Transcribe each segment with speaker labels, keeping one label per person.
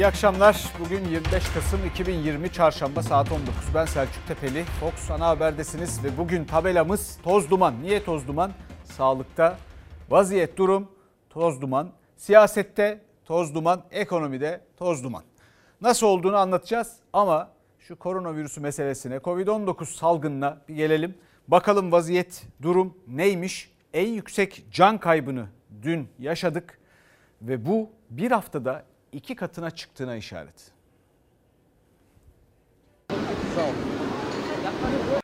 Speaker 1: İyi akşamlar. Bugün 25 Kasım 2020 Çarşamba saat 19. Ben Selçuk Tepeli. Fox Ana Haber'desiniz ve bugün tabelamız toz duman. Niye toz duman? Sağlıkta vaziyet durum toz duman. Siyasette toz duman, ekonomide toz duman. Nasıl olduğunu anlatacağız ama şu koronavirüsü meselesine, Covid-19 salgınına bir gelelim. Bakalım vaziyet, durum neymiş? En yüksek can kaybını dün yaşadık ve bu bir haftada iki katına çıktığına işaret.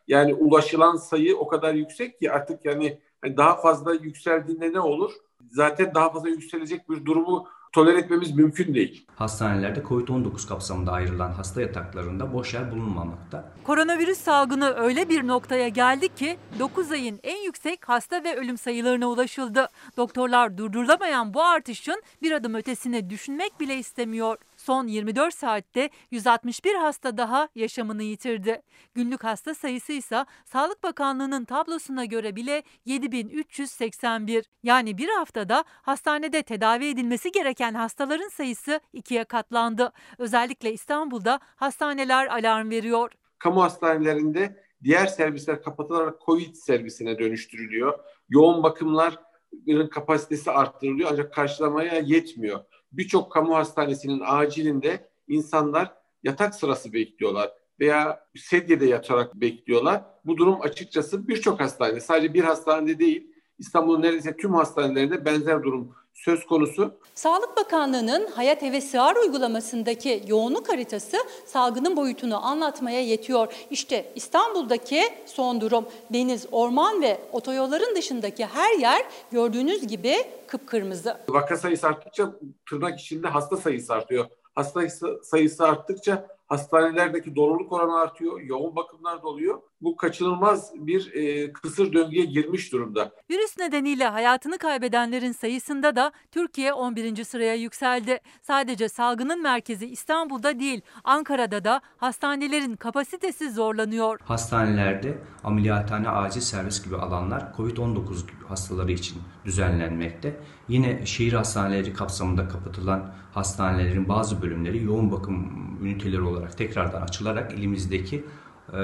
Speaker 2: Yani ulaşılan sayı o kadar yüksek ki artık yani hani daha fazla yükseldiğinde ne olur? Zaten daha fazla yükselecek bir durumu tolere etmemiz mümkün değil.
Speaker 3: Hastanelerde COVID-19 kapsamında ayrılan hasta yataklarında boş yer bulunmamakta.
Speaker 4: Koronavirüs salgını öyle bir noktaya geldi ki 9 ayın en yüksek hasta ve ölüm sayılarına ulaşıldı. Doktorlar durdurulamayan bu artışın bir adım ötesine düşünmek bile istemiyor. Son 24 saatte 161 hasta daha yaşamını yitirdi. Günlük hasta sayısı ise Sağlık Bakanlığı'nın tablosuna göre bile 7381. Yani bir haftada hastanede tedavi edilmesi gereken hastaların sayısı ikiye katlandı. Özellikle İstanbul'da hastaneler alarm veriyor.
Speaker 2: Kamu hastanelerinde diğer servisler kapatılarak COVID servisine dönüştürülüyor. Yoğun bakımların kapasitesi arttırılıyor ancak karşılamaya yetmiyor birçok kamu hastanesinin acilinde insanlar yatak sırası bekliyorlar veya sedyede yatarak bekliyorlar. Bu durum açıkçası birçok hastanede sadece bir hastanede değil İstanbul'un neredeyse tüm hastanelerinde benzer durum söz konusu.
Speaker 5: Sağlık Bakanlığı'nın Hayat Eve Sığar uygulamasındaki yoğunluk haritası salgının boyutunu anlatmaya yetiyor. İşte İstanbul'daki son durum. Deniz, orman ve otoyolların dışındaki her yer gördüğünüz gibi kıpkırmızı.
Speaker 2: Vaka sayısı arttıkça tırnak içinde hasta sayısı artıyor. Hasta sayısı arttıkça hastanelerdeki doluluk oranı artıyor, yoğun bakımlar doluyor. Bu kaçınılmaz bir e, kısır döngüye girmiş durumda.
Speaker 4: Virüs nedeniyle hayatını kaybedenlerin sayısında da Türkiye 11. sıraya yükseldi. Sadece salgının merkezi İstanbul'da değil, Ankara'da da hastanelerin kapasitesi zorlanıyor.
Speaker 3: Hastanelerde ameliyathane acil servis gibi alanlar COVID-19 hastaları için düzenlenmekte. Yine şehir hastaneleri kapsamında kapatılan hastanelerin bazı bölümleri yoğun bakım üniteleri olarak tekrardan açılarak elimizdeki e,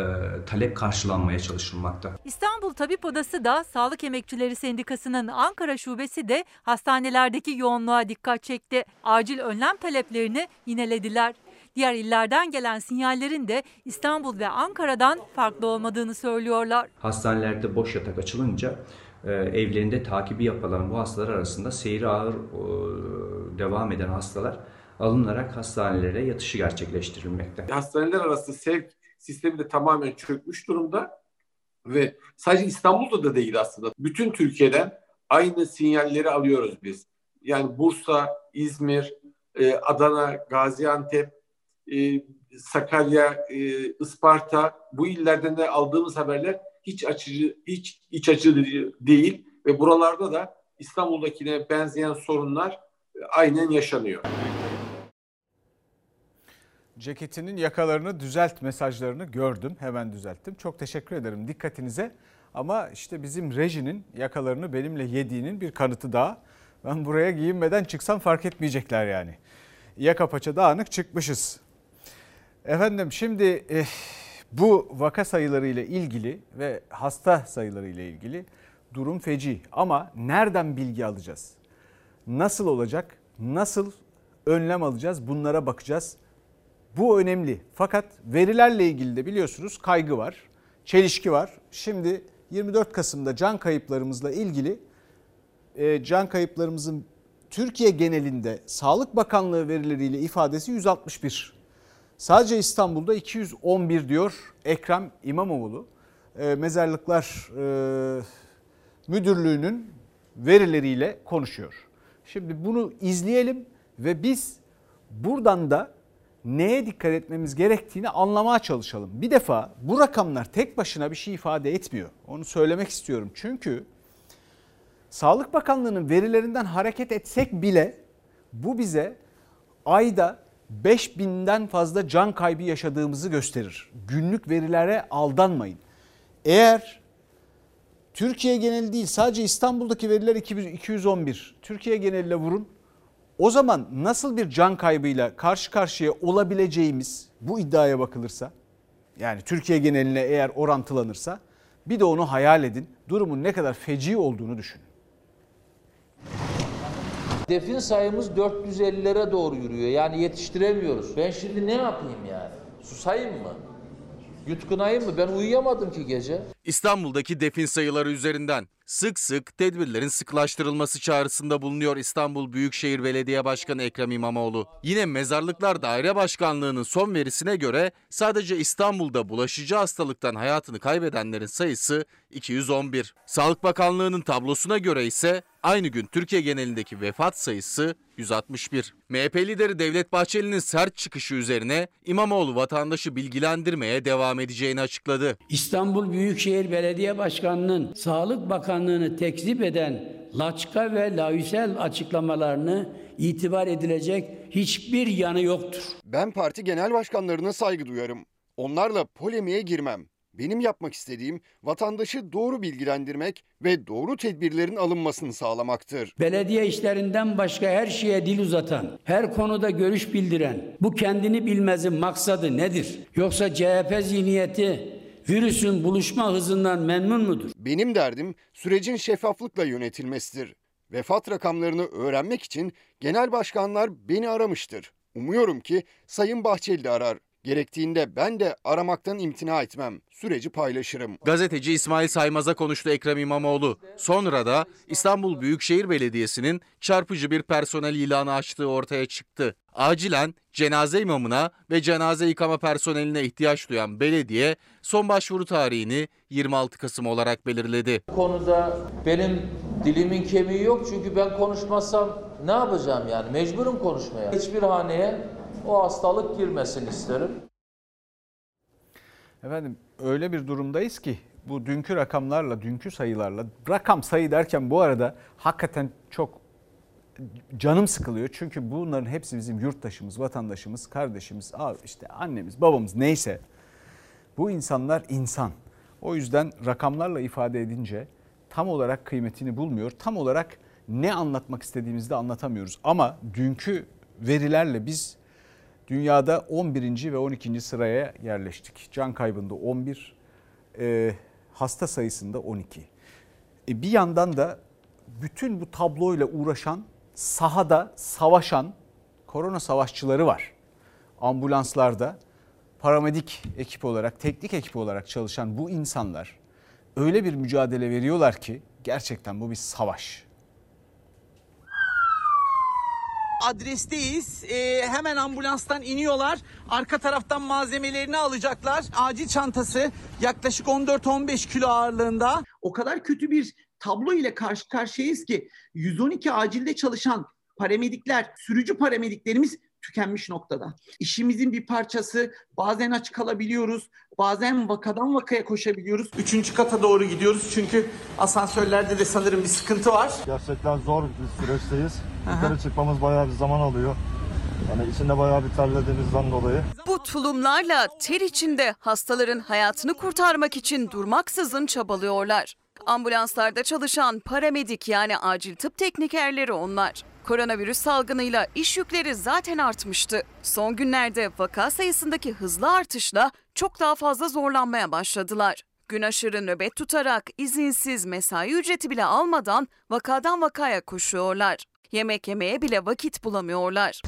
Speaker 3: talep karşılanmaya çalışılmakta.
Speaker 4: İstanbul Tabip Odası da Sağlık Emekçileri Sendikası'nın Ankara şubesi de hastanelerdeki yoğunluğa dikkat çekti. Acil önlem taleplerini yinelediler. Diğer illerden gelen sinyallerin de İstanbul ve Ankara'dan farklı olmadığını söylüyorlar.
Speaker 3: Hastanelerde boş yatak açılınca e, evlerinde takibi yapılan bu hastalar arasında seyri ağır devam eden hastalar alınarak hastanelere yatışı gerçekleştirilmekte.
Speaker 2: Hastaneler arası sevk sistemi de tamamen çökmüş durumda ve sadece İstanbul'da da değil aslında. Bütün Türkiye'den aynı sinyalleri alıyoruz biz. Yani Bursa, İzmir, e, Adana, Gaziantep, e, Sakarya, e, Isparta bu illerden de aldığımız haberler hiç açıcı, hiç iç açıcı değil ve buralarda da İstanbul'dakine benzeyen sorunlar aynen yaşanıyor
Speaker 1: ceketinin yakalarını düzelt mesajlarını gördüm. Hemen düzelttim. Çok teşekkür ederim dikkatinize. Ama işte bizim rejinin yakalarını benimle yediğinin bir kanıtı daha. Ben buraya giyinmeden çıksam fark etmeyecekler yani. Yaka paça dağınık çıkmışız. Efendim şimdi eh, bu vaka sayıları ile ilgili ve hasta sayıları ile ilgili durum feci. Ama nereden bilgi alacağız? Nasıl olacak? Nasıl önlem alacağız? Bunlara bakacağız. Bu önemli. Fakat verilerle ilgili de biliyorsunuz kaygı var, çelişki var. Şimdi 24 Kasım'da can kayıplarımızla ilgili e, can kayıplarımızın Türkiye genelinde Sağlık Bakanlığı verileriyle ifadesi 161. Sadece İstanbul'da 211 diyor Ekrem İmamoğlu. E, Mezarlıklar e, Müdürlüğü'nün verileriyle konuşuyor. Şimdi bunu izleyelim ve biz buradan da neye dikkat etmemiz gerektiğini anlamaya çalışalım. Bir defa bu rakamlar tek başına bir şey ifade etmiyor. Onu söylemek istiyorum. Çünkü Sağlık Bakanlığı'nın verilerinden hareket etsek bile bu bize ayda 5000'den fazla can kaybı yaşadığımızı gösterir. Günlük verilere aldanmayın. Eğer Türkiye geneli değil sadece İstanbul'daki veriler 211. Türkiye geneline vurun O zaman nasıl bir can kaybıyla karşı karşıya olabileceğimiz bu iddiaya bakılırsa yani Türkiye geneline eğer orantılanırsa bir de onu hayal edin. Durumun ne kadar feci olduğunu düşünün.
Speaker 6: Defin sayımız 450'lere doğru yürüyor. Yani yetiştiremiyoruz. Ben şimdi ne yapayım yani? Susayım mı? Yutkunayım mı? Ben uyuyamadım ki gece.
Speaker 7: İstanbul'daki defin sayıları üzerinden sık sık tedbirlerin sıklaştırılması çağrısında bulunuyor İstanbul Büyükşehir Belediye Başkanı Ekrem İmamoğlu. Yine Mezarlıklar Daire Başkanlığı'nın son verisine göre sadece İstanbul'da bulaşıcı hastalıktan hayatını kaybedenlerin sayısı 211. Sağlık Bakanlığı'nın tablosuna göre ise aynı gün Türkiye genelindeki vefat sayısı 161. MHP lideri Devlet Bahçeli'nin sert çıkışı üzerine İmamoğlu vatandaşı bilgilendirmeye devam edeceğini açıkladı.
Speaker 8: İstanbul Büyükşehir Belediye Başkanı'nın Sağlık Bakanlığı'nı tekzip eden laçka ve laüsel açıklamalarını itibar edilecek hiçbir yanı yoktur.
Speaker 9: Ben parti genel başkanlarına saygı duyarım. Onlarla polemiğe girmem. Benim yapmak istediğim vatandaşı doğru bilgilendirmek ve doğru tedbirlerin alınmasını sağlamaktır.
Speaker 8: Belediye işlerinden başka her şeye dil uzatan, her konuda görüş bildiren, bu kendini bilmezin maksadı nedir? Yoksa CHP zihniyeti virüsün buluşma hızından memnun mudur?
Speaker 9: Benim derdim sürecin şeffaflıkla yönetilmesidir. Vefat rakamlarını öğrenmek için genel başkanlar beni aramıştır. Umuyorum ki Sayın Bahçeli de arar. Gerektiğinde ben de aramaktan imtina etmem. Süreci paylaşırım.
Speaker 7: Gazeteci İsmail Saymaz'a konuştu Ekrem İmamoğlu. Sonra da İstanbul Büyükşehir Belediyesi'nin çarpıcı bir personel ilanı açtığı ortaya çıktı. Acilen cenaze imamına ve cenaze yıkama personeline ihtiyaç duyan belediye son başvuru tarihini 26 Kasım olarak belirledi.
Speaker 6: Bu konuda benim dilimin kemiği yok çünkü ben konuşmazsam ne yapacağım yani? Mecburum konuşmaya. Hiçbir haneye o hastalık girmesin isterim.
Speaker 1: Efendim öyle bir durumdayız ki bu dünkü rakamlarla, dünkü sayılarla, rakam sayı derken bu arada hakikaten çok canım sıkılıyor. Çünkü bunların hepsi bizim yurttaşımız, vatandaşımız, kardeşimiz, işte annemiz, babamız neyse. Bu insanlar insan. O yüzden rakamlarla ifade edince tam olarak kıymetini bulmuyor. Tam olarak ne anlatmak istediğimizi de anlatamıyoruz. Ama dünkü verilerle biz dünyada 11. ve 12. sıraya yerleştik. Can kaybında 11, e, hasta sayısında 12. E, bir yandan da bütün bu tabloyla uğraşan, sahada savaşan korona savaşçıları var. Ambulanslarda paramedik ekip olarak, teknik ekip olarak çalışan bu insanlar öyle bir mücadele veriyorlar ki gerçekten bu bir savaş.
Speaker 10: adresteyiz. Ee, hemen ambulanstan iniyorlar. Arka taraftan malzemelerini alacaklar. Acil çantası yaklaşık 14-15 kilo ağırlığında. O kadar kötü bir tablo ile karşı karşıyayız ki 112 acilde çalışan paramedikler, sürücü paramediklerimiz tükenmiş noktada. İşimizin bir parçası bazen aç kalabiliyoruz. Bazen vakadan vakaya koşabiliyoruz. Üçüncü kata doğru gidiyoruz çünkü asansörlerde de sanırım bir sıkıntı var.
Speaker 11: Gerçekten zor bir süreçteyiz. Yukarı çıkmamız bayağı bir zaman alıyor. Yani içinde bayağı bir terlediğimizden dolayı.
Speaker 12: Bu tulumlarla ter içinde hastaların hayatını kurtarmak için durmaksızın çabalıyorlar. Ambulanslarda çalışan paramedik yani acil tıp teknikerleri onlar. Koronavirüs salgınıyla iş yükleri zaten artmıştı. Son günlerde vaka sayısındaki hızlı artışla çok daha fazla zorlanmaya başladılar. Gün aşırı nöbet tutarak izinsiz mesai ücreti bile almadan vakadan vakaya koşuyorlar. Yemek yemeye bile vakit bulamıyorlar.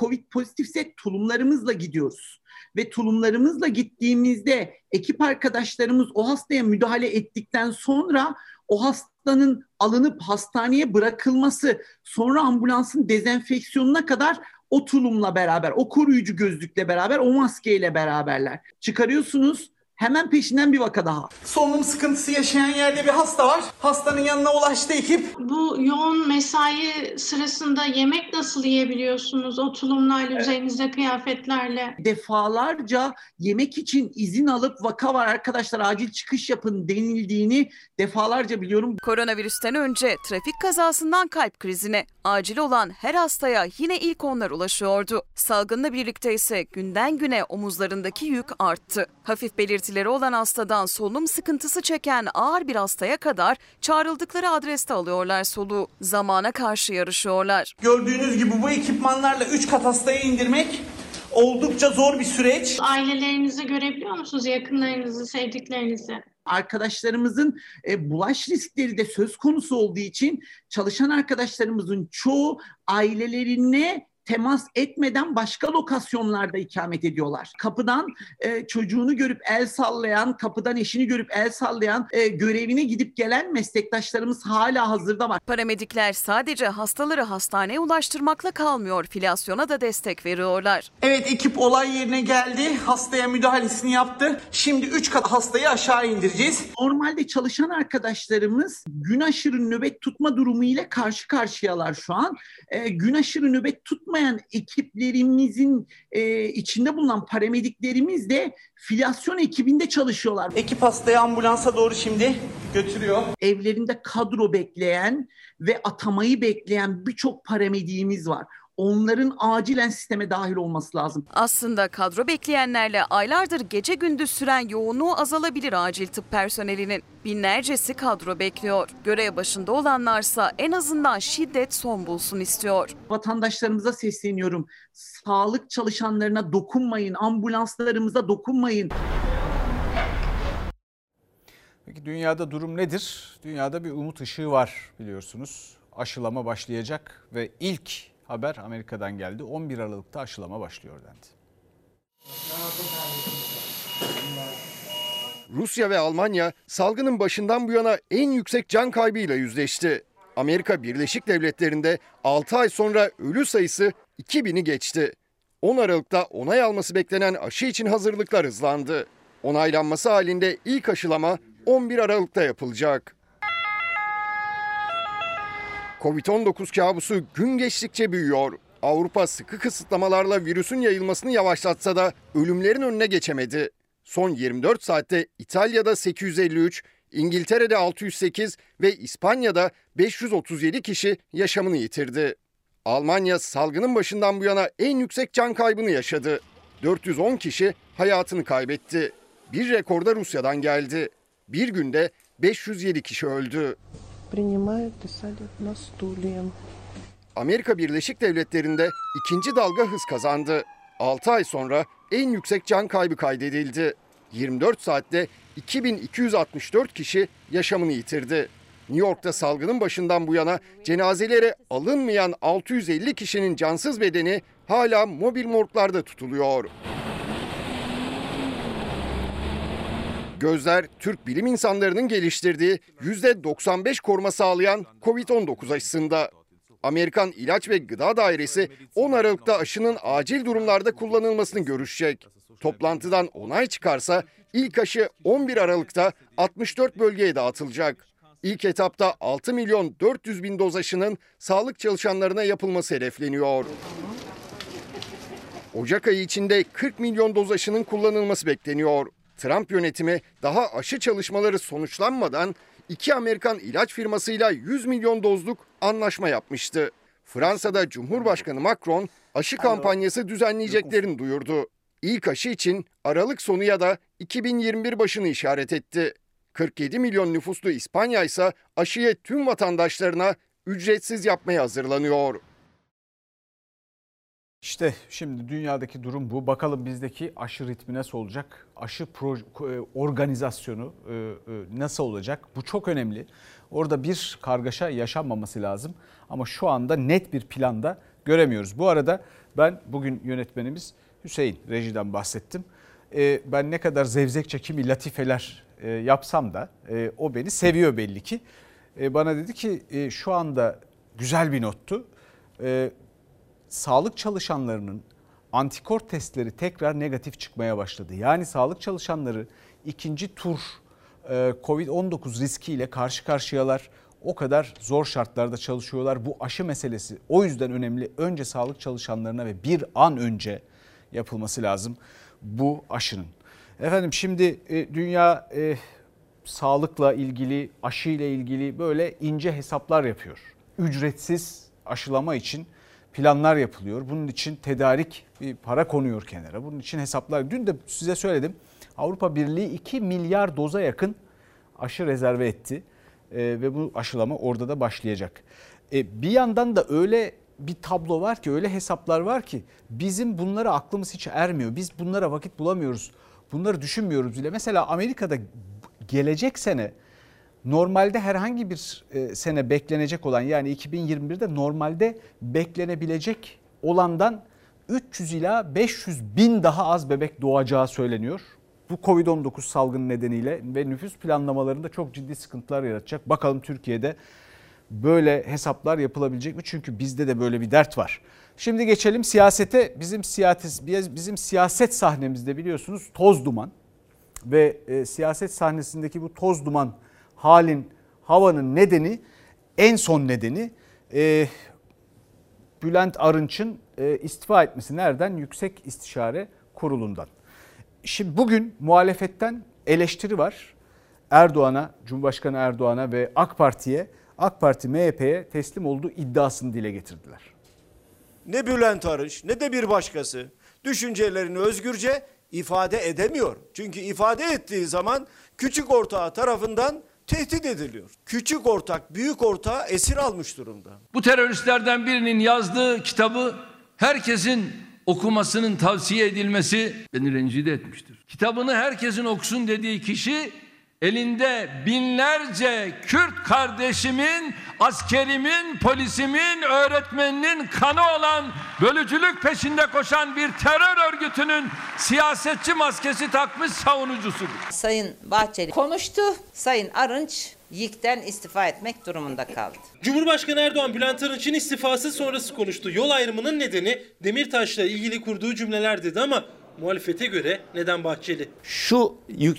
Speaker 10: Covid pozitifse tulumlarımızla gidiyoruz. Ve tulumlarımızla gittiğimizde ekip arkadaşlarımız o hastaya müdahale ettikten sonra o hastanın alınıp hastaneye bırakılması, sonra ambulansın dezenfeksiyonuna kadar o tulumla beraber, o koruyucu gözlükle beraber, o maskeyle beraberler. Çıkarıyorsunuz, Hemen peşinden bir vaka daha. Solunum sıkıntısı yaşayan yerde bir hasta var. Hastanın yanına ulaştı ekip.
Speaker 13: Bu yoğun mesai sırasında yemek nasıl yiyebiliyorsunuz? O tulumlarla, evet. üzerinizde kıyafetlerle.
Speaker 10: Defalarca yemek için izin alıp vaka var arkadaşlar acil çıkış yapın denildiğini defalarca biliyorum.
Speaker 12: Koronavirüsten önce trafik kazasından kalp krizine, Acil olan her hastaya yine ilk onlar ulaşıyordu. Salgınla birlikte ise günden güne omuzlarındaki yük arttı. Hafif belirtileri olan hastadan solunum sıkıntısı çeken ağır bir hastaya kadar çağrıldıkları adreste alıyorlar soluğu. Zamana karşı yarışıyorlar.
Speaker 14: Gördüğünüz gibi bu ekipmanlarla 3 kat hastayı indirmek oldukça zor bir süreç.
Speaker 15: Ailelerinizi görebiliyor musunuz? Yakınlarınızı, sevdiklerinizi?
Speaker 10: arkadaşlarımızın e, bulaş riskleri de söz konusu olduğu için çalışan arkadaşlarımızın çoğu ailelerine temas etmeden başka lokasyonlarda ikamet ediyorlar. Kapıdan e, çocuğunu görüp el sallayan, kapıdan eşini görüp el sallayan, e, görevine gidip gelen meslektaşlarımız hala hazırda var.
Speaker 12: Paramedikler sadece hastaları hastaneye ulaştırmakla kalmıyor, filasyona da destek veriyorlar.
Speaker 14: Evet ekip olay yerine geldi, hastaya müdahalesini yaptı. Şimdi 3 kat hastayı aşağı indireceğiz.
Speaker 10: Normalde çalışan arkadaşlarımız gün aşırı nöbet tutma durumu ile karşı karşıyalar şu an. E, gün aşırı nöbet tutma olmayan ekiplerimizin e, içinde bulunan paramediklerimiz de filyasyon ekibinde çalışıyorlar.
Speaker 14: Ekip hastayı ambulansa doğru şimdi götürüyor.
Speaker 10: Evlerinde kadro bekleyen ve atamayı bekleyen birçok paramediğimiz var onların acilen sisteme dahil olması lazım.
Speaker 12: Aslında kadro bekleyenlerle aylardır gece gündüz süren yoğunluğu azalabilir acil tıp personelinin. Binlercesi kadro bekliyor. Görev başında olanlarsa en azından şiddet son bulsun istiyor.
Speaker 10: Vatandaşlarımıza sesleniyorum. Sağlık çalışanlarına dokunmayın, ambulanslarımıza dokunmayın.
Speaker 1: Peki dünyada durum nedir? Dünyada bir umut ışığı var biliyorsunuz. Aşılama başlayacak ve ilk haber Amerika'dan geldi. 11 Aralık'ta aşılama başlıyor dendi.
Speaker 9: Rusya ve Almanya salgının başından bu yana en yüksek can kaybıyla yüzleşti. Amerika Birleşik Devletleri'nde 6 ay sonra ölü sayısı 2000'i geçti. 10 Aralık'ta onay alması beklenen aşı için hazırlıklar hızlandı. Onaylanması halinde ilk aşılama 11 Aralık'ta yapılacak. Covid-19 kabusu gün geçtikçe büyüyor. Avrupa sıkı kısıtlamalarla virüsün yayılmasını yavaşlatsa da ölümlerin önüne geçemedi. Son 24 saatte İtalya'da 853, İngiltere'de 608 ve İspanya'da 537 kişi yaşamını yitirdi. Almanya salgının başından bu yana en yüksek can kaybını yaşadı. 410 kişi hayatını kaybetti. Bir rekor da Rusya'dan geldi. Bir günde 507 kişi öldü принимают и садят на стулья. Amerika Birleşik Devletleri'nde ikinci dalga hız kazandı. 6 ay sonra en yüksek can kaybı kaydedildi. 24 saatte 2264 kişi yaşamını yitirdi. New York'ta salgının başından bu yana cenazeleri alınmayan 650 kişinin cansız bedeni hala mobil morglarda tutuluyor. Gözler Türk bilim insanlarının geliştirdiği %95 koruma sağlayan COVID-19 aşısında. Amerikan İlaç ve Gıda Dairesi 10 Aralık'ta aşının acil durumlarda kullanılmasını görüşecek. Toplantıdan onay çıkarsa ilk aşı 11 Aralık'ta 64 bölgeye dağıtılacak. İlk etapta 6 milyon 400 bin doz aşının sağlık çalışanlarına yapılması hedefleniyor. Ocak ayı içinde 40 milyon doz aşının kullanılması bekleniyor. Trump yönetimi daha aşı çalışmaları sonuçlanmadan iki Amerikan ilaç firmasıyla 100 milyon dozluk anlaşma yapmıştı. Fransa'da Cumhurbaşkanı Macron aşı kampanyası düzenleyeceklerini duyurdu. İlk aşı için Aralık sonu ya da 2021 başını işaret etti. 47 milyon nüfuslu İspanya ise aşıyı tüm vatandaşlarına ücretsiz yapmaya hazırlanıyor.
Speaker 1: İşte şimdi dünyadaki durum bu. Bakalım bizdeki aşı ritmi nasıl olacak? Aşı proje, organizasyonu e, e, nasıl olacak? Bu çok önemli. Orada bir kargaşa yaşanmaması lazım. Ama şu anda net bir planda göremiyoruz. Bu arada ben bugün yönetmenimiz Hüseyin rejiden bahsettim. E, ben ne kadar zevzekçe kimi latifeler yapsam da o beni seviyor belli ki. Bana dedi ki şu anda güzel bir nottu sağlık çalışanlarının antikor testleri tekrar negatif çıkmaya başladı. Yani sağlık çalışanları ikinci tur e, Covid-19 riskiyle karşı karşıyalar. O kadar zor şartlarda çalışıyorlar. Bu aşı meselesi o yüzden önemli. Önce sağlık çalışanlarına ve bir an önce yapılması lazım bu aşının. Efendim şimdi e, dünya e, sağlıkla ilgili, aşı ile ilgili böyle ince hesaplar yapıyor. Ücretsiz aşılama için planlar yapılıyor. Bunun için tedarik bir para konuyor kenara. Bunun için hesaplar. Dün de size söyledim. Avrupa Birliği 2 milyar doza yakın aşı rezerve etti. E, ve bu aşılama orada da başlayacak. E, bir yandan da öyle bir tablo var ki öyle hesaplar var ki bizim bunlara aklımız hiç ermiyor. Biz bunlara vakit bulamıyoruz. Bunları düşünmüyoruz bile. Mesela Amerika'da gelecek sene normalde herhangi bir e, sene beklenecek olan yani 2021'de normalde beklenebilecek olandan 300 ila 500 bin daha az bebek doğacağı söyleniyor. Bu Covid-19 salgını nedeniyle ve nüfus planlamalarında çok ciddi sıkıntılar yaratacak. Bakalım Türkiye'de böyle hesaplar yapılabilecek mi? Çünkü bizde de böyle bir dert var. Şimdi geçelim siyasete. Bizim siyaset bizim siyaset sahnemizde biliyorsunuz toz duman ve e, siyaset sahnesindeki bu toz duman halin havanın nedeni en son nedeni e, Bülent Arınç'ın e, istifa etmesi nereden? Yüksek İstişare Kurulu'ndan. Şimdi bugün muhalefetten eleştiri var. Erdoğan'a, Cumhurbaşkanı Erdoğan'a ve AK Parti'ye, AK Parti MHP'ye teslim olduğu iddiasını dile getirdiler.
Speaker 16: Ne Bülent Arınç ne de bir başkası düşüncelerini özgürce ifade edemiyor. Çünkü ifade ettiği zaman küçük ortağı tarafından tehdit ediliyor. Küçük ortak büyük ortağı esir almış durumda.
Speaker 17: Bu teröristlerden birinin yazdığı kitabı herkesin okumasının tavsiye edilmesi beni rencide etmiştir. Kitabını herkesin okusun dediği kişi elinde binlerce Kürt kardeşimin, askerimin, polisimin, öğretmeninin kanı olan bölücülük peşinde koşan bir terör örgütünün siyasetçi maskesi takmış savunucusudur.
Speaker 18: Sayın Bahçeli konuştu, Sayın Arınç YİK'ten istifa etmek durumunda kaldı.
Speaker 19: Cumhurbaşkanı Erdoğan Bülent Arınç'ın istifası sonrası konuştu. Yol ayrımının nedeni Demirtaş'la ilgili kurduğu cümleler dedi ama muhalefete göre neden Bahçeli?
Speaker 20: Şu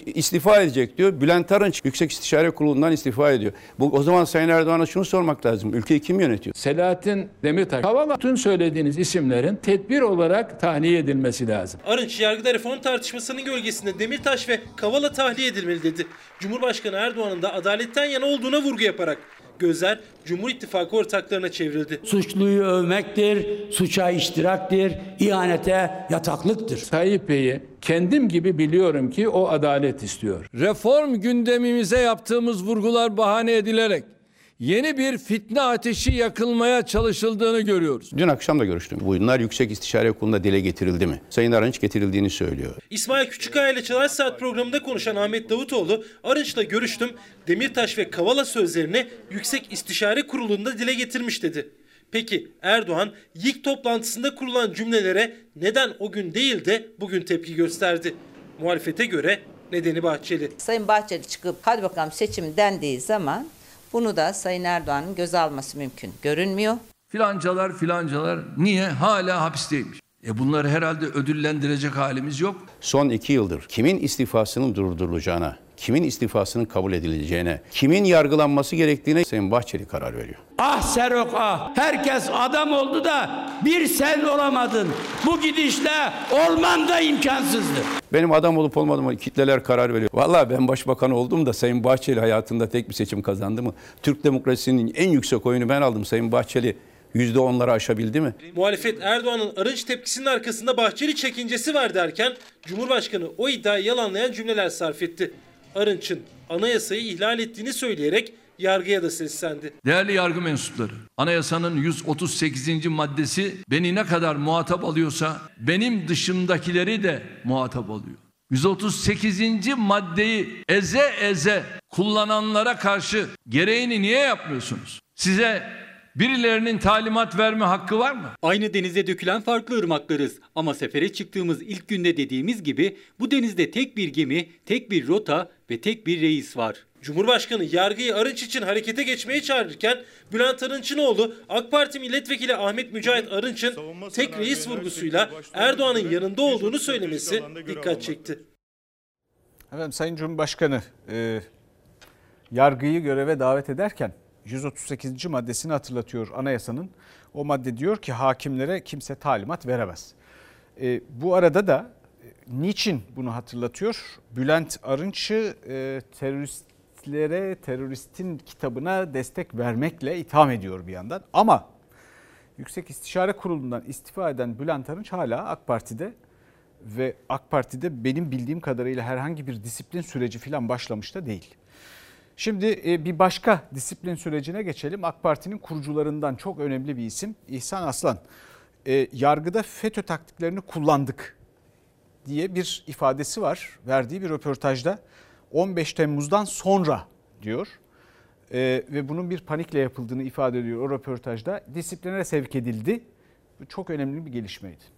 Speaker 20: istifa edecek diyor. Bülent Arınç Yüksek İstişare Kurulu'ndan istifa ediyor. Bu o zaman Sayın Erdoğan'a şunu sormak lazım. Ülkeyi kim yönetiyor?
Speaker 8: Selahattin Demirtaş. Kavala tüm söylediğiniz isimlerin tedbir olarak tahliye edilmesi lazım.
Speaker 19: Arınç yargıda reform tartışmasının gölgesinde Demirtaş ve Kavala tahliye edilmeli dedi. Cumhurbaşkanı Erdoğan'ın da adaletten yana olduğuna vurgu yaparak gözler Cumhur İttifakı ortaklarına çevrildi.
Speaker 8: Suçluyu övmektir, suça iştiraktir, ihanete yataklıktır. Tayyip Bey'i kendim gibi biliyorum ki o adalet istiyor. Reform gündemimize yaptığımız vurgular bahane edilerek yeni bir fitne ateşi yakılmaya çalışıldığını görüyoruz.
Speaker 20: Dün akşam da görüştüm. Bu Bunlar Yüksek İstişare Kurulu'nda dile getirildi mi? Sayın Arınç getirildiğini söylüyor.
Speaker 19: İsmail Küçükkaya ile Çalar Saat programında konuşan Ahmet Davutoğlu, Arınç'la görüştüm, Demirtaş ve Kavala sözlerini Yüksek İstişare Kurulu'nda dile getirmiş dedi. Peki Erdoğan YİK toplantısında kurulan cümlelere neden o gün değil de bugün tepki gösterdi? Muhalefete göre nedeni Bahçeli.
Speaker 18: Sayın Bahçeli çıkıp hadi bakalım seçim dendiği zaman bunu da Sayın Erdoğan'ın göz alması mümkün görünmüyor.
Speaker 17: Filancalar filancalar niye hala hapisteymiş? E bunları herhalde ödüllendirecek halimiz yok.
Speaker 20: Son iki yıldır kimin istifasının durdurulacağına, kimin istifasının kabul edileceğine, kimin yargılanması gerektiğine Sayın Bahçeli karar veriyor.
Speaker 8: Ah Serok ah! Herkes adam oldu da bir sen olamadın. Bu gidişle olman da imkansızdı.
Speaker 20: Benim adam olup olmadığıma kitleler karar veriyor. Vallahi ben başbakan oldum da Sayın Bahçeli hayatında tek bir seçim kazandı mı? Türk demokrasisinin en yüksek oyunu ben aldım. Sayın Bahçeli %10'ları aşabildi mi?
Speaker 19: Muhalefet Erdoğan'ın arınç tepkisinin arkasında Bahçeli çekincesi var derken Cumhurbaşkanı o iddiayı yalanlayan cümleler sarf etti. Arınç'ın anayasayı ihlal ettiğini söyleyerek yargıya da seslendi.
Speaker 17: Değerli yargı mensupları, anayasanın 138. maddesi beni ne kadar muhatap alıyorsa benim dışımdakileri de muhatap alıyor. 138. maddeyi eze eze kullananlara karşı gereğini niye yapmıyorsunuz? Size Birilerinin talimat verme hakkı var mı?
Speaker 21: Aynı denize dökülen farklı ırmaklarız ama sefere çıktığımız ilk günde dediğimiz gibi bu denizde tek bir gemi, tek bir rota ve tek bir reis var.
Speaker 19: Cumhurbaşkanı yargıyı Arınç için harekete geçmeye çağırırken Bülent Arınç'ın oğlu AK Parti Milletvekili Ahmet Mücahit Arınç'ın tek reis vurgusuyla Erdoğan'ın yanında olduğunu söylemesi dikkat çekti.
Speaker 1: Efendim Sayın Cumhurbaşkanı e, yargıyı göreve davet ederken 138. maddesini hatırlatıyor anayasanın. O madde diyor ki hakimlere kimse talimat veremez. E, bu arada da e, niçin bunu hatırlatıyor? Bülent Arınç'ı e, teröristlere, teröristin kitabına destek vermekle itham ediyor bir yandan. Ama Yüksek İstişare Kurulu'ndan istifa eden Bülent Arınç hala AK Parti'de ve AK Parti'de benim bildiğim kadarıyla herhangi bir disiplin süreci falan başlamış da değil. Şimdi e, bir başka disiplin sürecine geçelim. AK Parti'nin kurucularından çok önemli bir isim İhsan Aslan. E, yargıda FETÖ taktiklerini kullandık diye bir ifadesi var. Verdiği bir röportajda 15 Temmuz'dan sonra diyor. E, ve bunun bir panikle yapıldığını ifade ediyor o röportajda. Disipline sevk edildi. Bu çok önemli bir gelişmeydi.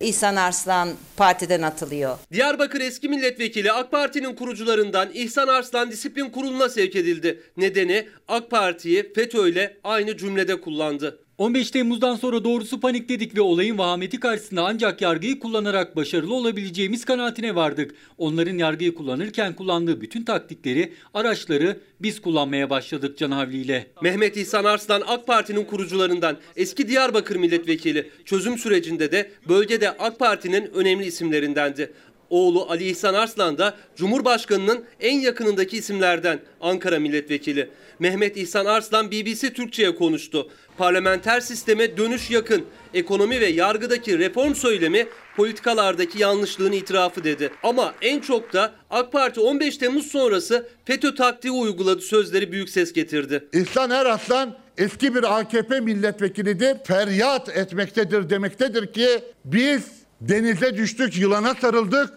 Speaker 18: İhsan Arslan partiden atılıyor.
Speaker 22: Diyarbakır eski milletvekili AK Parti'nin kurucularından İhsan Arslan disiplin kuruluna sevk edildi. Nedeni AK Parti'yi FETÖ ile aynı cümlede kullandı.
Speaker 21: 15 Temmuz'dan sonra doğrusu panikledik ve olayın vahameti karşısında ancak yargıyı kullanarak başarılı olabileceğimiz kanaatine vardık. Onların yargıyı kullanırken kullandığı bütün taktikleri, araçları biz kullanmaya başladık canavliyle.
Speaker 22: Mehmet İhsan Arslan AK Parti'nin kurucularından eski Diyarbakır milletvekili çözüm sürecinde de bölgede AK Parti'nin önemli isimlerindendi. Oğlu Ali İhsan Arslan da Cumhurbaşkanı'nın en yakınındaki isimlerden Ankara milletvekili. Mehmet İhsan Arslan BBC Türkçe'ye konuştu. Parlamenter sisteme dönüş yakın. Ekonomi ve yargıdaki reform söylemi politikalardaki yanlışlığın itirafı dedi. Ama en çok da AK Parti 15 Temmuz sonrası FETÖ taktiği uyguladı sözleri büyük ses getirdi.
Speaker 23: İhsan Eraslan eski bir AKP milletvekilidir. Feryat etmektedir demektedir ki biz denize düştük, yılana sarıldık.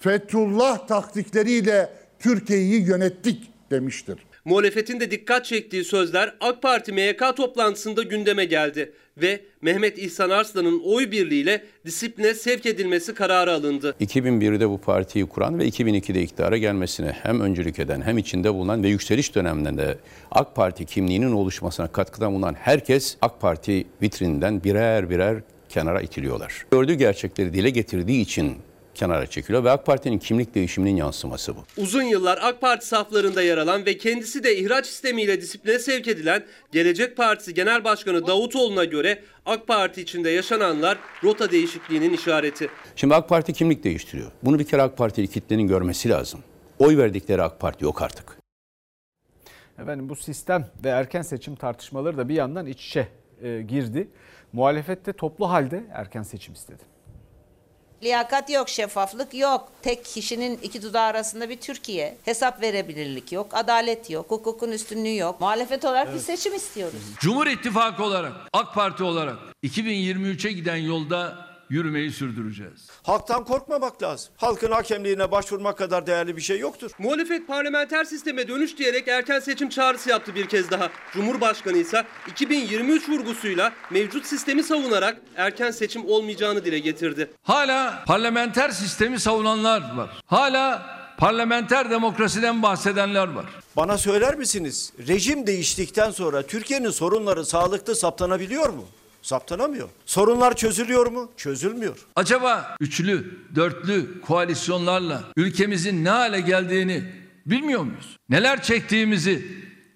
Speaker 23: Fethullah taktikleriyle Türkiye'yi yönettik demiştir.
Speaker 22: Muhalefetin de dikkat çektiği sözler AK Parti MYK toplantısında gündeme geldi ve Mehmet İhsan Arslan'ın oy birliğiyle disipline sevk edilmesi kararı alındı.
Speaker 20: 2001'de bu partiyi kuran ve 2002'de iktidara gelmesine hem öncülük eden hem içinde bulunan ve yükseliş döneminde AK Parti kimliğinin oluşmasına katkıda bulunan herkes AK Parti vitrininden birer birer kenara itiliyorlar. Gördüğü gerçekleri dile getirdiği için kenara çekiliyor ve AK Parti'nin kimlik değişiminin yansıması bu.
Speaker 22: Uzun yıllar AK Parti saflarında yer alan ve kendisi de ihraç sistemiyle disipline sevk edilen Gelecek Partisi Genel Başkanı Davutoğlu'na göre AK Parti içinde yaşananlar rota değişikliğinin işareti.
Speaker 20: Şimdi AK Parti kimlik değiştiriyor. Bunu bir kere AK Partili kitlenin görmesi lazım. Oy verdikleri AK Parti yok artık.
Speaker 1: Efendim bu sistem ve erken seçim tartışmaları da bir yandan iç içe e, girdi. Muhalefette toplu halde erken seçim istedi.
Speaker 18: Liyakat yok, şeffaflık yok. Tek kişinin iki dudağı arasında bir Türkiye. Hesap verebilirlik yok, adalet yok, hukukun üstünlüğü yok. Muhalefet olarak evet. bir seçim istiyoruz.
Speaker 17: Cumhur İttifakı olarak, AK Parti olarak 2023'e giden yolda yürümeyi sürdüreceğiz.
Speaker 16: Halktan korkmamak lazım. Halkın hakemliğine başvurmak kadar değerli bir şey yoktur.
Speaker 22: Muhalefet parlamenter sisteme dönüş diyerek erken seçim çağrısı yaptı bir kez daha. Cumhurbaşkanı ise 2023 vurgusuyla mevcut sistemi savunarak erken seçim olmayacağını dile getirdi.
Speaker 17: Hala parlamenter sistemi savunanlar var. Hala parlamenter demokrasiden bahsedenler var.
Speaker 16: Bana söyler misiniz? Rejim değiştikten sonra Türkiye'nin sorunları sağlıklı saptanabiliyor mu? Saptanamıyor. Sorunlar çözülüyor mu? Çözülmüyor.
Speaker 17: Acaba üçlü, dörtlü koalisyonlarla ülkemizin ne hale geldiğini bilmiyor muyuz? Neler çektiğimizi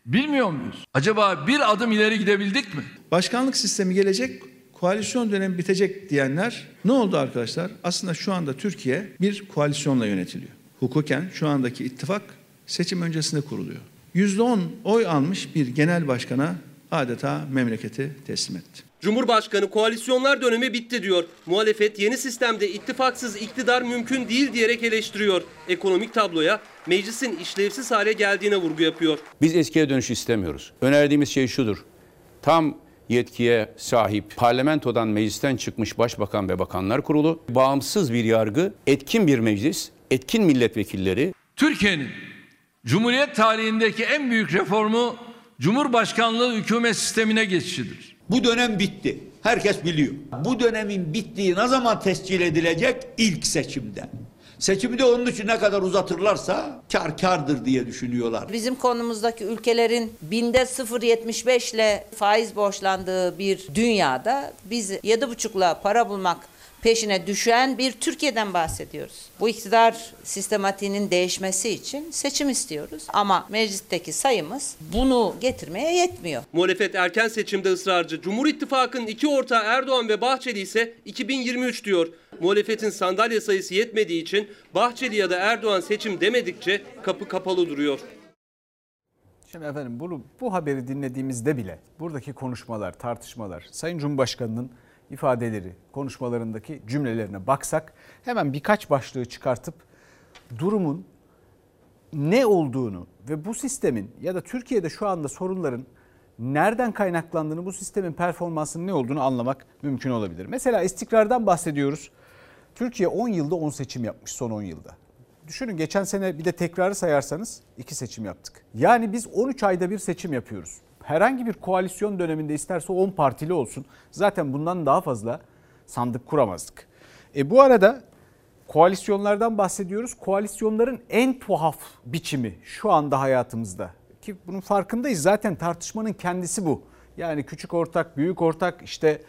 Speaker 17: bilmiyor muyuz? Acaba bir adım ileri gidebildik mi?
Speaker 24: Başkanlık sistemi gelecek, koalisyon dönemi bitecek diyenler ne oldu arkadaşlar? Aslında şu anda Türkiye bir koalisyonla yönetiliyor. Hukuken şu andaki ittifak seçim öncesinde kuruluyor. %10 oy almış bir genel başkana adeta memleketi teslim etti.
Speaker 22: Cumhurbaşkanı koalisyonlar dönemi bitti diyor. Muhalefet yeni sistemde ittifaksız iktidar mümkün değil diyerek eleştiriyor. Ekonomik tabloya meclisin işlevsiz hale geldiğine vurgu yapıyor.
Speaker 20: Biz eskiye dönüş istemiyoruz. Önerdiğimiz şey şudur. Tam yetkiye sahip parlamentodan meclisten çıkmış başbakan ve bakanlar kurulu, bağımsız bir yargı, etkin bir meclis, etkin milletvekilleri.
Speaker 17: Türkiye'nin Cumhuriyet tarihindeki en büyük reformu Cumhurbaşkanlığı hükümet sistemine geçişidir.
Speaker 25: Bu dönem bitti. Herkes biliyor. Bu dönemin bittiği ne zaman tescil edilecek? İlk seçimde. Seçimi de onun için ne kadar uzatırlarsa kar kardır diye düşünüyorlar.
Speaker 18: Bizim konumuzdaki ülkelerin binde 0.75 ile faiz borçlandığı bir dünyada biz 7.5'la para bulmak peşine düşen bir Türkiye'den bahsediyoruz. Bu iktidar sistematiğinin değişmesi için seçim istiyoruz. Ama meclisteki sayımız bunu getirmeye yetmiyor.
Speaker 22: Muhalefet erken seçimde ısrarcı. Cumhur İttifakı'nın iki ortağı Erdoğan ve Bahçeli ise 2023 diyor. Muhalefetin sandalye sayısı yetmediği için Bahçeli ya da Erdoğan seçim demedikçe kapı kapalı duruyor.
Speaker 1: Şimdi efendim bunu bu haberi dinlediğimizde bile buradaki konuşmalar, tartışmalar, Sayın Cumhurbaşkanı'nın ifadeleri, konuşmalarındaki cümlelerine baksak hemen birkaç başlığı çıkartıp durumun ne olduğunu ve bu sistemin ya da Türkiye'de şu anda sorunların nereden kaynaklandığını, bu sistemin performansının ne olduğunu anlamak mümkün olabilir. Mesela istikrardan bahsediyoruz. Türkiye 10 yılda 10 seçim yapmış son 10 yılda. Düşünün geçen sene bir de tekrarı sayarsanız 2 seçim yaptık. Yani biz 13 ayda bir seçim yapıyoruz. Herhangi bir koalisyon döneminde isterse 10 partili olsun. Zaten bundan daha fazla sandık kuramazdık. E bu arada koalisyonlardan bahsediyoruz. Koalisyonların en tuhaf biçimi şu anda hayatımızda. Ki bunun farkındayız. Zaten tartışmanın kendisi bu. Yani küçük ortak, büyük ortak işte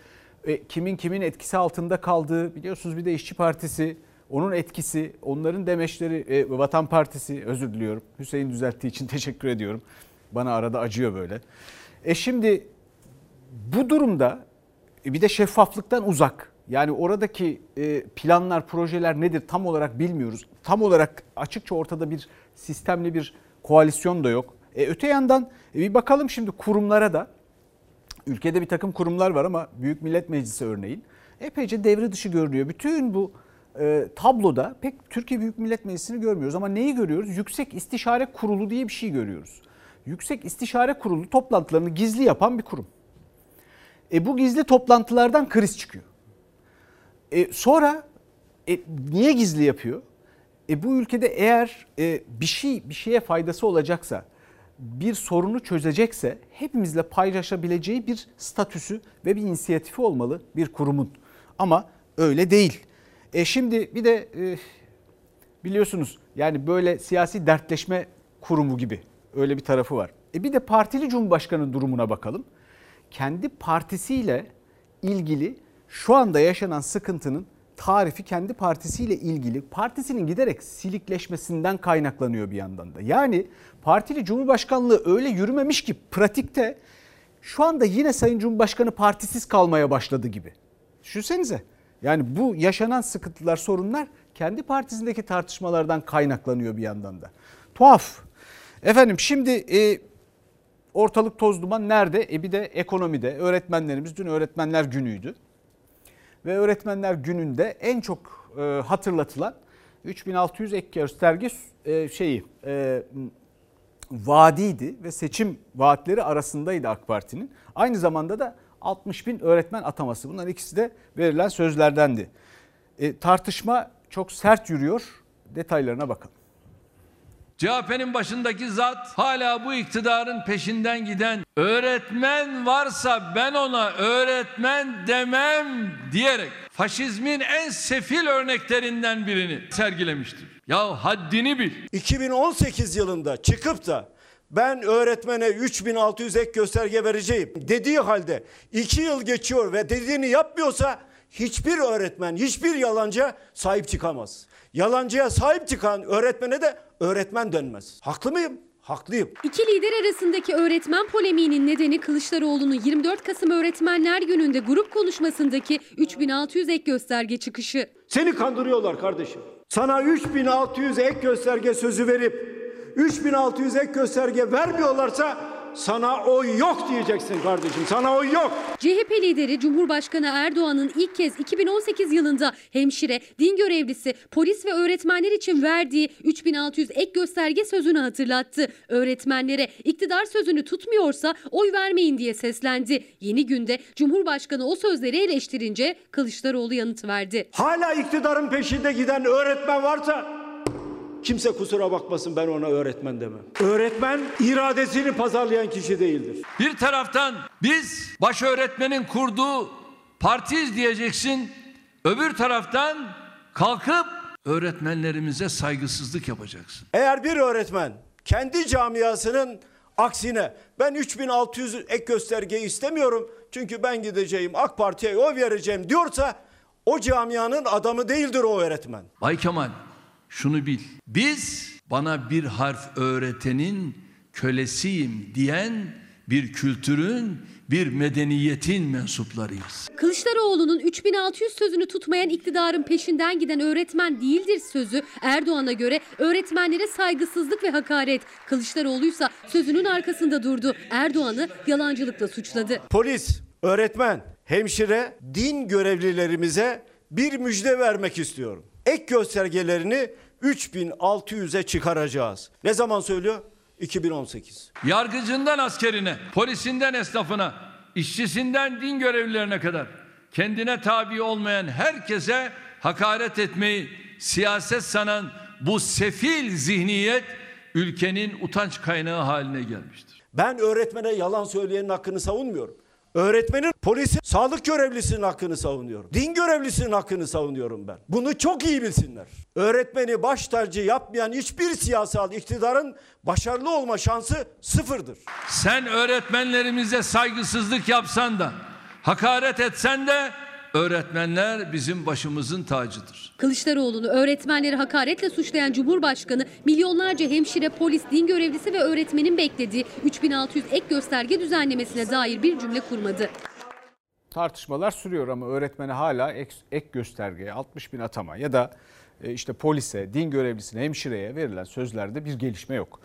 Speaker 1: e, kimin kimin etkisi altında kaldığı biliyorsunuz bir de İşçi Partisi, onun etkisi, onların demeçleri, e, Vatan Partisi özür diliyorum. Hüseyin düzelttiği için teşekkür ediyorum. Bana arada acıyor böyle. E şimdi bu durumda e, bir de şeffaflıktan uzak. Yani oradaki e, planlar, projeler nedir tam olarak bilmiyoruz. Tam olarak açıkça ortada bir sistemli bir koalisyon da yok. E, öte yandan e, bir bakalım şimdi kurumlara da. Ülkede bir takım kurumlar var ama Büyük Millet Meclisi örneğin epeyce devre dışı görünüyor. Bütün bu e, tabloda pek Türkiye Büyük Millet Meclisi'ni görmüyoruz ama neyi görüyoruz? Yüksek İstişare Kurulu diye bir şey görüyoruz. Yüksek İstişare Kurulu toplantılarını gizli yapan bir kurum. E, bu gizli toplantılardan kriz çıkıyor. E, sonra e, niye gizli yapıyor? E, bu ülkede eğer e, bir şey bir şeye faydası olacaksa, bir sorunu çözecekse hepimizle paylaşabileceği bir statüsü ve bir inisiyatifi olmalı bir kurumun. Ama öyle değil. E şimdi bir de e, biliyorsunuz yani böyle siyasi dertleşme kurumu gibi öyle bir tarafı var. E bir de partili cumhurbaşkanı durumuna bakalım. Kendi partisiyle ilgili şu anda yaşanan sıkıntının tarifi kendi partisiyle ilgili partisinin giderek silikleşmesinden kaynaklanıyor bir yandan da. Yani partili cumhurbaşkanlığı öyle yürümemiş ki pratikte şu anda yine Sayın Cumhurbaşkanı partisiz kalmaya başladı gibi. Düşünsenize. Yani bu yaşanan sıkıntılar, sorunlar kendi partisindeki tartışmalardan kaynaklanıyor bir yandan da. Tuhaf. Efendim şimdi e, ortalık toz duman nerede? E bir de ekonomide. Öğretmenlerimiz dün öğretmenler günüydü. Ve öğretmenler gününde en çok e, hatırlatılan 3600 ek gösterge e, şeyi e, vaadiydi ve seçim vaatleri arasındaydı AK Parti'nin. Aynı zamanda da 60 bin öğretmen ataması. Bunlar ikisi de verilen sözlerdendi. E, tartışma çok sert yürüyor. Detaylarına bakalım.
Speaker 17: CHP'nin başındaki zat hala bu iktidarın peşinden giden öğretmen varsa ben ona öğretmen demem diyerek faşizmin en sefil örneklerinden birini sergilemiştir. Ya haddini bil.
Speaker 16: 2018 yılında çıkıp da ben öğretmene 3600 ek gösterge vereceğim dediği halde 2 yıl geçiyor ve dediğini yapmıyorsa hiçbir öğretmen, hiçbir yalancıya sahip çıkamaz. Yalancıya sahip çıkan öğretmene de öğretmen denmez. Haklı mıyım? Haklıyım.
Speaker 26: İki lider arasındaki öğretmen polemiğinin nedeni Kılıçdaroğlu'nun 24 Kasım Öğretmenler Günü'nde grup konuşmasındaki 3600 ek gösterge çıkışı.
Speaker 16: Seni kandırıyorlar kardeşim. Sana 3600 ek gösterge sözü verip 3600 ek gösterge vermiyorlarsa sana oy yok diyeceksin kardeşim. Sana oy yok.
Speaker 26: CHP lideri Cumhurbaşkanı Erdoğan'ın ilk kez 2018 yılında hemşire, din görevlisi, polis ve öğretmenler için verdiği 3600 ek gösterge sözünü hatırlattı. Öğretmenlere iktidar sözünü tutmuyorsa oy vermeyin diye seslendi. Yeni günde Cumhurbaşkanı o sözleri eleştirince Kılıçdaroğlu yanıt verdi.
Speaker 16: Hala iktidarın peşinde giden öğretmen varsa Kimse kusura bakmasın ben ona öğretmen demem. Öğretmen iradesini pazarlayan kişi değildir.
Speaker 17: Bir taraftan biz baş öğretmenin kurduğu partiyiz diyeceksin. Öbür taraftan kalkıp öğretmenlerimize saygısızlık yapacaksın.
Speaker 16: Eğer bir öğretmen kendi camiasının aksine ben 3600 ek göstergeyi istemiyorum çünkü ben gideceğim AK Parti'ye oy vereceğim diyorsa o camianın adamı değildir o öğretmen.
Speaker 17: Bay Kemal şunu bil. Biz bana bir harf öğretenin kölesiyim diyen bir kültürün, bir medeniyetin mensuplarıyız.
Speaker 26: Kılıçdaroğlu'nun 3600 sözünü tutmayan iktidarın peşinden giden öğretmen değildir sözü Erdoğan'a göre öğretmenlere saygısızlık ve hakaret. Kılıçdaroğlu ise sözünün arkasında durdu. Erdoğan'ı yalancılıkla suçladı.
Speaker 16: Polis, öğretmen, hemşire, din görevlilerimize bir müjde vermek istiyorum. Ek göstergelerini 3600'e çıkaracağız. Ne zaman söylüyor? 2018.
Speaker 17: Yargıcından askerine, polisinden esnafına, işçisinden din görevlilerine kadar kendine tabi olmayan herkese hakaret etmeyi siyaset sanan bu sefil zihniyet ülkenin utanç kaynağı haline gelmiştir.
Speaker 16: Ben öğretmene yalan söyleyenin hakkını savunmuyorum. Öğretmenin, polisin, sağlık görevlisinin hakkını savunuyorum. Din görevlisinin hakkını savunuyorum ben. Bunu çok iyi bilsinler. Öğretmeni baş tacı yapmayan hiçbir siyasal iktidarın başarılı olma şansı sıfırdır.
Speaker 17: Sen öğretmenlerimize saygısızlık yapsan da, hakaret etsen de öğretmenler bizim başımızın tacıdır.
Speaker 26: Kılıçdaroğlu'nu öğretmenleri hakaretle suçlayan Cumhurbaşkanı milyonlarca hemşire, polis, din görevlisi ve öğretmenin beklediği 3600 ek gösterge düzenlemesine dair bir cümle kurmadı.
Speaker 1: Tartışmalar sürüyor ama öğretmene hala ek, ek göstergeye 60 bin atama ya da e, işte polise, din görevlisine, hemşireye verilen sözlerde bir gelişme yok.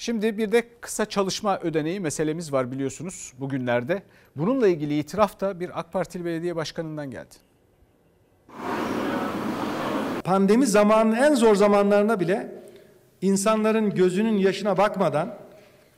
Speaker 1: Şimdi bir de kısa çalışma ödeneği meselemiz var biliyorsunuz bugünlerde. Bununla ilgili itiraf da bir AK Partili belediye başkanından geldi.
Speaker 27: Pandemi zamanının en zor zamanlarına bile insanların gözünün yaşına bakmadan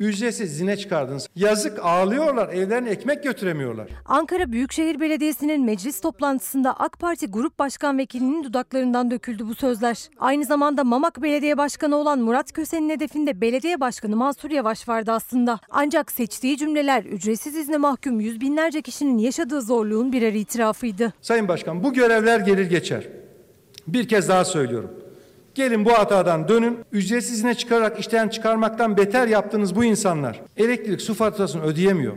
Speaker 27: ücretsiz izine çıkardınız. Yazık ağlıyorlar, evlerine ekmek götüremiyorlar.
Speaker 28: Ankara Büyükşehir Belediyesi'nin meclis toplantısında AK Parti Grup Başkan Vekilinin dudaklarından döküldü bu sözler. Aynı zamanda Mamak Belediye Başkanı olan Murat Köse'nin hedefinde Belediye Başkanı Mansur Yavaş vardı aslında. Ancak seçtiği cümleler ücretsiz izne mahkum yüz binlerce kişinin yaşadığı zorluğun birer itirafıydı.
Speaker 27: Sayın Başkan bu görevler gelir geçer. Bir kez daha söylüyorum. Gelin bu hatadan dönün. Ücretsiz çıkararak işten çıkarmaktan beter yaptığınız bu insanlar elektrik su faturasını ödeyemiyor.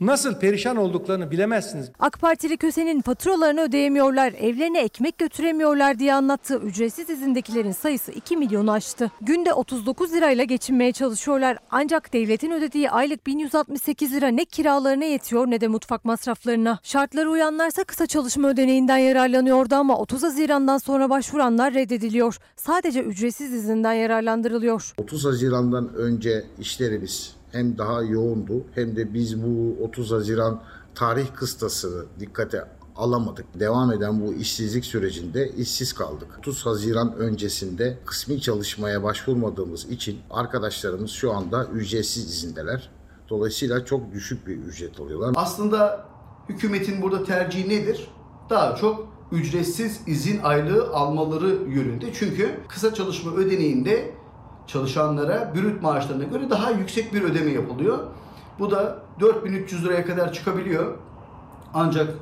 Speaker 27: Nasıl perişan olduklarını bilemezsiniz.
Speaker 28: AK Partili Köse'nin faturalarını ödeyemiyorlar, evlerine ekmek götüremiyorlar diye anlattığı ücretsiz izindekilerin sayısı 2 milyonu aştı. Günde 39 lirayla geçinmeye çalışıyorlar. Ancak devletin ödediği aylık 1168 lira ne kiralarına yetiyor ne de mutfak masraflarına. Şartlara uyanlarsa kısa çalışma ödeneğinden yararlanıyordu ama 30 Haziran'dan sonra başvuranlar reddediliyor. Sadece ücretsiz izinden yararlandırılıyor.
Speaker 29: 30 Haziran'dan önce işlerimiz hem daha yoğundu hem de biz bu 30 Haziran tarih kıstasını dikkate alamadık. Devam eden bu işsizlik sürecinde işsiz kaldık. 30 Haziran öncesinde kısmi çalışmaya başvurmadığımız için arkadaşlarımız şu anda ücretsiz izindeler. Dolayısıyla çok düşük bir ücret alıyorlar.
Speaker 30: Aslında hükümetin burada tercihi nedir? Daha çok ücretsiz izin aylığı almaları yönünde. Çünkü kısa çalışma ödeneğinde çalışanlara brüt maaşlarına göre daha yüksek bir ödeme yapılıyor. Bu da 4300 liraya kadar çıkabiliyor. Ancak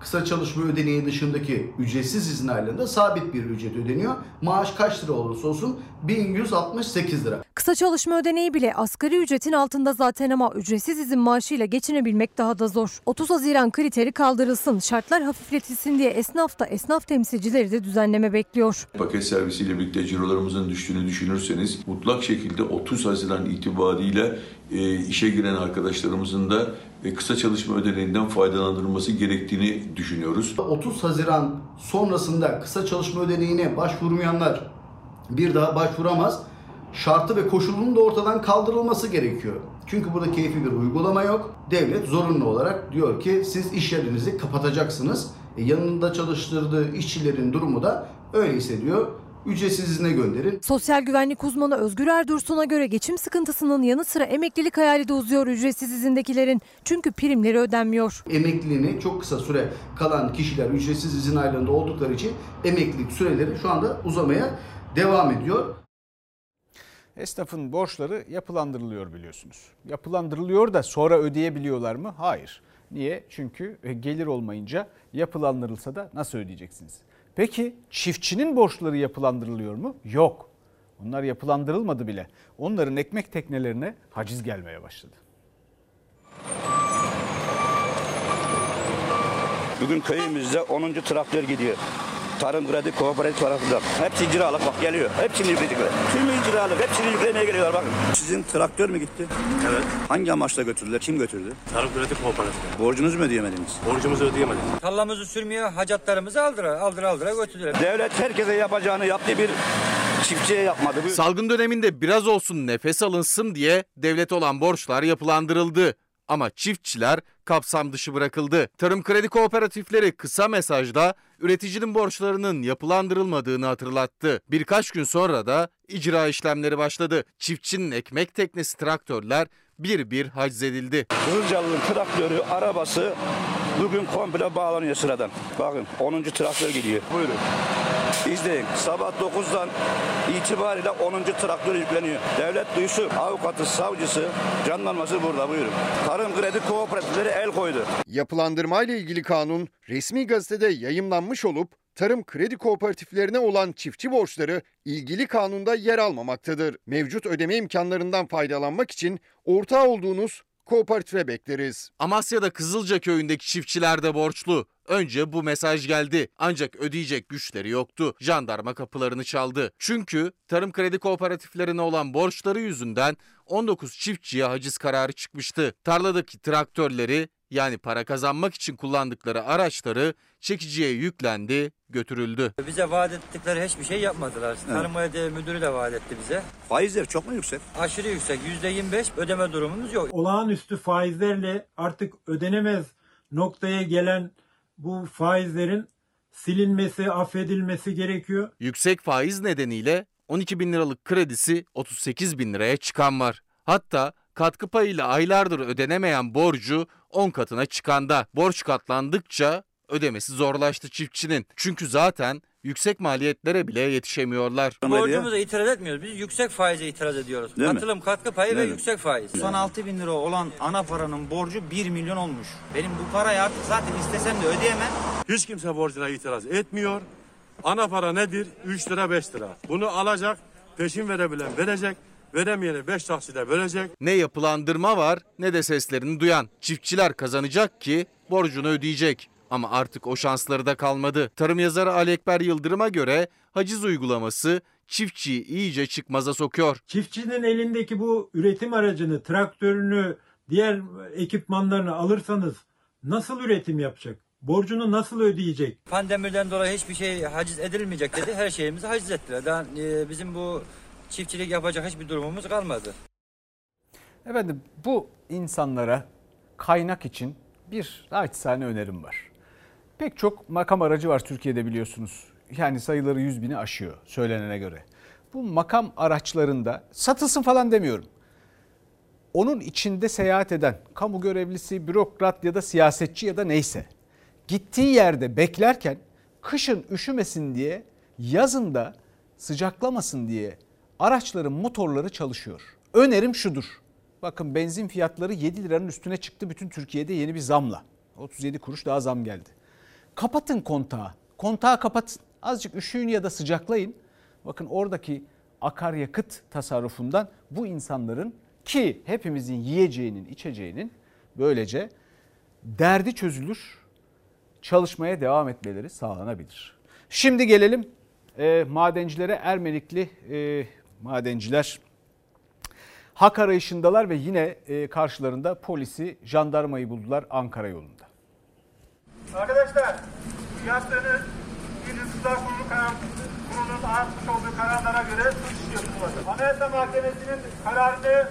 Speaker 30: kısa çalışma ödeneği dışındaki ücretsiz izin aylığında sabit bir ücret ödeniyor. Maaş kaç lira olursa olsun 1168 lira.
Speaker 28: Kısa çalışma ödeneği bile asgari ücretin altında zaten ama ücretsiz izin maaşıyla geçinebilmek daha da zor. 30 Haziran kriteri kaldırılsın, şartlar hafifletilsin diye esnaf da esnaf temsilcileri de düzenleme bekliyor.
Speaker 31: Paket servisiyle birlikte cirolarımızın düştüğünü düşünürseniz mutlak şekilde 30 Haziran itibariyle e, işe giren arkadaşlarımızın da kısa çalışma ödeneğinden faydalandırılması gerektiğini düşünüyoruz.
Speaker 30: 30 Haziran sonrasında kısa çalışma ödeneğine başvurmayanlar bir daha başvuramaz. Şartı ve koşulunun da ortadan kaldırılması gerekiyor. Çünkü burada keyfi bir uygulama yok. Devlet zorunlu olarak diyor ki siz iş yerinizi kapatacaksınız. E, yanında çalıştırdığı işçilerin durumu da öyleyse diyor ücretsiz izne gönderin.
Speaker 28: Sosyal güvenlik uzmanı Özgür Erdursun'a göre geçim sıkıntısının yanı sıra emeklilik hayali de uzuyor ücretsiz izindekilerin. Çünkü primleri ödenmiyor.
Speaker 30: Emekliliğini çok kısa süre kalan kişiler ücretsiz izin aylığında oldukları için emeklilik süreleri şu anda uzamaya devam ediyor.
Speaker 1: Esnafın borçları yapılandırılıyor biliyorsunuz. Yapılandırılıyor da sonra ödeyebiliyorlar mı? Hayır. Niye? Çünkü gelir olmayınca yapılandırılsa da nasıl ödeyeceksiniz? Peki çiftçinin borçları yapılandırılıyor mu? Yok. Onlar yapılandırılmadı bile. Onların ekmek teknelerine haciz gelmeye başladı.
Speaker 32: Bugün köyümüzde 10. traktör gidiyor.
Speaker 33: Tarım Kredi Kooperatif tarafından. Hepsi icralık bak geliyor. Hepsini yükledikler. Tümü icralık. Hepsini yüklemeye geliyorlar bakın. Sizin traktör mü gitti? Evet. Hangi amaçla götürdüler? Kim götürdü?
Speaker 34: Tarım Kredi Kooperatif.
Speaker 33: Borcunuzu mu ödeyemediniz?
Speaker 34: Borcumuzu ödeyemedik.
Speaker 35: Tarlamızı sürmüyor, hacatlarımızı aldıra, aldıra aldıra götürdüler.
Speaker 33: Devlet herkese yapacağını yaptı bir çiftçiye yapmadı. Buyurun.
Speaker 7: Salgın döneminde biraz olsun nefes alınsın diye devlete olan borçlar yapılandırıldı. Ama çiftçiler kapsam dışı bırakıldı. Tarım kredi kooperatifleri kısa mesajda üreticinin borçlarının yapılandırılmadığını hatırlattı. Birkaç gün sonra da icra işlemleri başladı. Çiftçinin ekmek teknesi traktörler bir bir haciz edildi.
Speaker 33: Kızılcalı'nın traktörü, arabası bugün komple bağlanıyor sıradan. Bakın 10. traktör gidiyor. Buyurun. İzleyin. Sabah 9'dan itibariyle 10. traktör yükleniyor. Devlet duysun. Avukatı, savcısı, jandarması burada buyurun. Tarım kredi kooperatifleri el koydu.
Speaker 9: Yapılandırma ile ilgili kanun resmi gazetede yayımlanmış olup tarım kredi kooperatiflerine olan çiftçi borçları ilgili kanunda yer almamaktadır. Mevcut ödeme imkanlarından faydalanmak için ortağı olduğunuz kooperatife bekleriz.
Speaker 7: Amasya'da Kızılca köyündeki çiftçiler de borçlu. Önce bu mesaj geldi ancak ödeyecek güçleri yoktu. Jandarma kapılarını çaldı. Çünkü tarım kredi kooperatiflerine olan borçları yüzünden 19 çiftçiye haciz kararı çıkmıştı. Tarladaki traktörleri yani para kazanmak için kullandıkları araçları çekiciye yüklendi, götürüldü.
Speaker 35: Bize vaat ettikleri hiçbir şey yapmadılar. Tarım Ödev Müdürü de vaat etti bize.
Speaker 33: Faizler çok mu yüksek?
Speaker 35: Aşırı yüksek, %25 ödeme durumumuz yok.
Speaker 36: olağanüstü faizlerle artık ödenemez noktaya gelen bu faizlerin silinmesi, affedilmesi gerekiyor.
Speaker 7: Yüksek faiz nedeniyle 12 bin liralık kredisi 38 bin liraya çıkan var. Hatta katkı payıyla aylardır ödenemeyen borcu 10 katına çıkanda. Borç katlandıkça ödemesi zorlaştı çiftçinin. Çünkü zaten yüksek maliyetlere bile yetişemiyorlar.
Speaker 35: Borcumuza itiraz etmiyoruz. Biz yüksek faize itiraz ediyoruz.
Speaker 33: Değil mi?
Speaker 35: Katılım, katkı payı ve
Speaker 33: Değil mi?
Speaker 35: yüksek faiz. Son 6 bin lira olan ana paranın borcu 1 milyon olmuş. Benim bu parayı artık zaten istesem de ödeyemem.
Speaker 34: Hiç kimse borcuna itiraz etmiyor. Ana para nedir? 3 lira 5 lira. Bunu alacak, peşin verebilen verecek, veremeyeni 5 takside bölecek.
Speaker 7: Ne yapılandırma var ne de seslerini duyan. Çiftçiler kazanacak ki borcunu ödeyecek. Ama artık o şansları da kalmadı. Tarım yazarı Ali Ekber Yıldırım'a göre haciz uygulaması çiftçiyi iyice çıkmaza sokuyor.
Speaker 36: Çiftçinin elindeki bu üretim aracını, traktörünü, diğer ekipmanlarını alırsanız nasıl üretim yapacak? Borcunu nasıl ödeyecek?
Speaker 35: Pandemiden dolayı hiçbir şey haciz edilmeyecek dedi. Her şeyimizi haciz ettiler. Daha e, bizim bu çiftçilik yapacak hiçbir durumumuz kalmadı.
Speaker 1: Efendim bu insanlara kaynak için bir naçizane önerim var. Pek çok makam aracı var Türkiye'de biliyorsunuz. Yani sayıları 100 bini aşıyor söylenene göre. Bu makam araçlarında satılsın falan demiyorum. Onun içinde seyahat eden kamu görevlisi, bürokrat ya da siyasetçi ya da neyse gittiği yerde beklerken kışın üşümesin diye yazın da sıcaklamasın diye araçların motorları çalışıyor. Önerim şudur. Bakın benzin fiyatları 7 liranın üstüne çıktı bütün Türkiye'de yeni bir zamla. 37 kuruş daha zam geldi. Kapatın kontağı. Kontağı kapatın. Azıcık üşüyün ya da sıcaklayın. Bakın oradaki akaryakıt tasarrufundan bu insanların ki hepimizin yiyeceğinin, içeceğinin böylece derdi çözülür, çalışmaya devam etmeleri sağlanabilir. Şimdi gelelim e, madencilere. Ermenikli e, madenciler hak arayışındalar ve yine e, karşılarında polisi, jandarmayı buldular Ankara yolunda.
Speaker 36: Arkadaşlar yaptığınız bir Hırsızlar Kurulu karar, kurulunun atmış olduğu kararlara göre suç işliyorsunuz. Anayasa Mahkemesi'nin kararını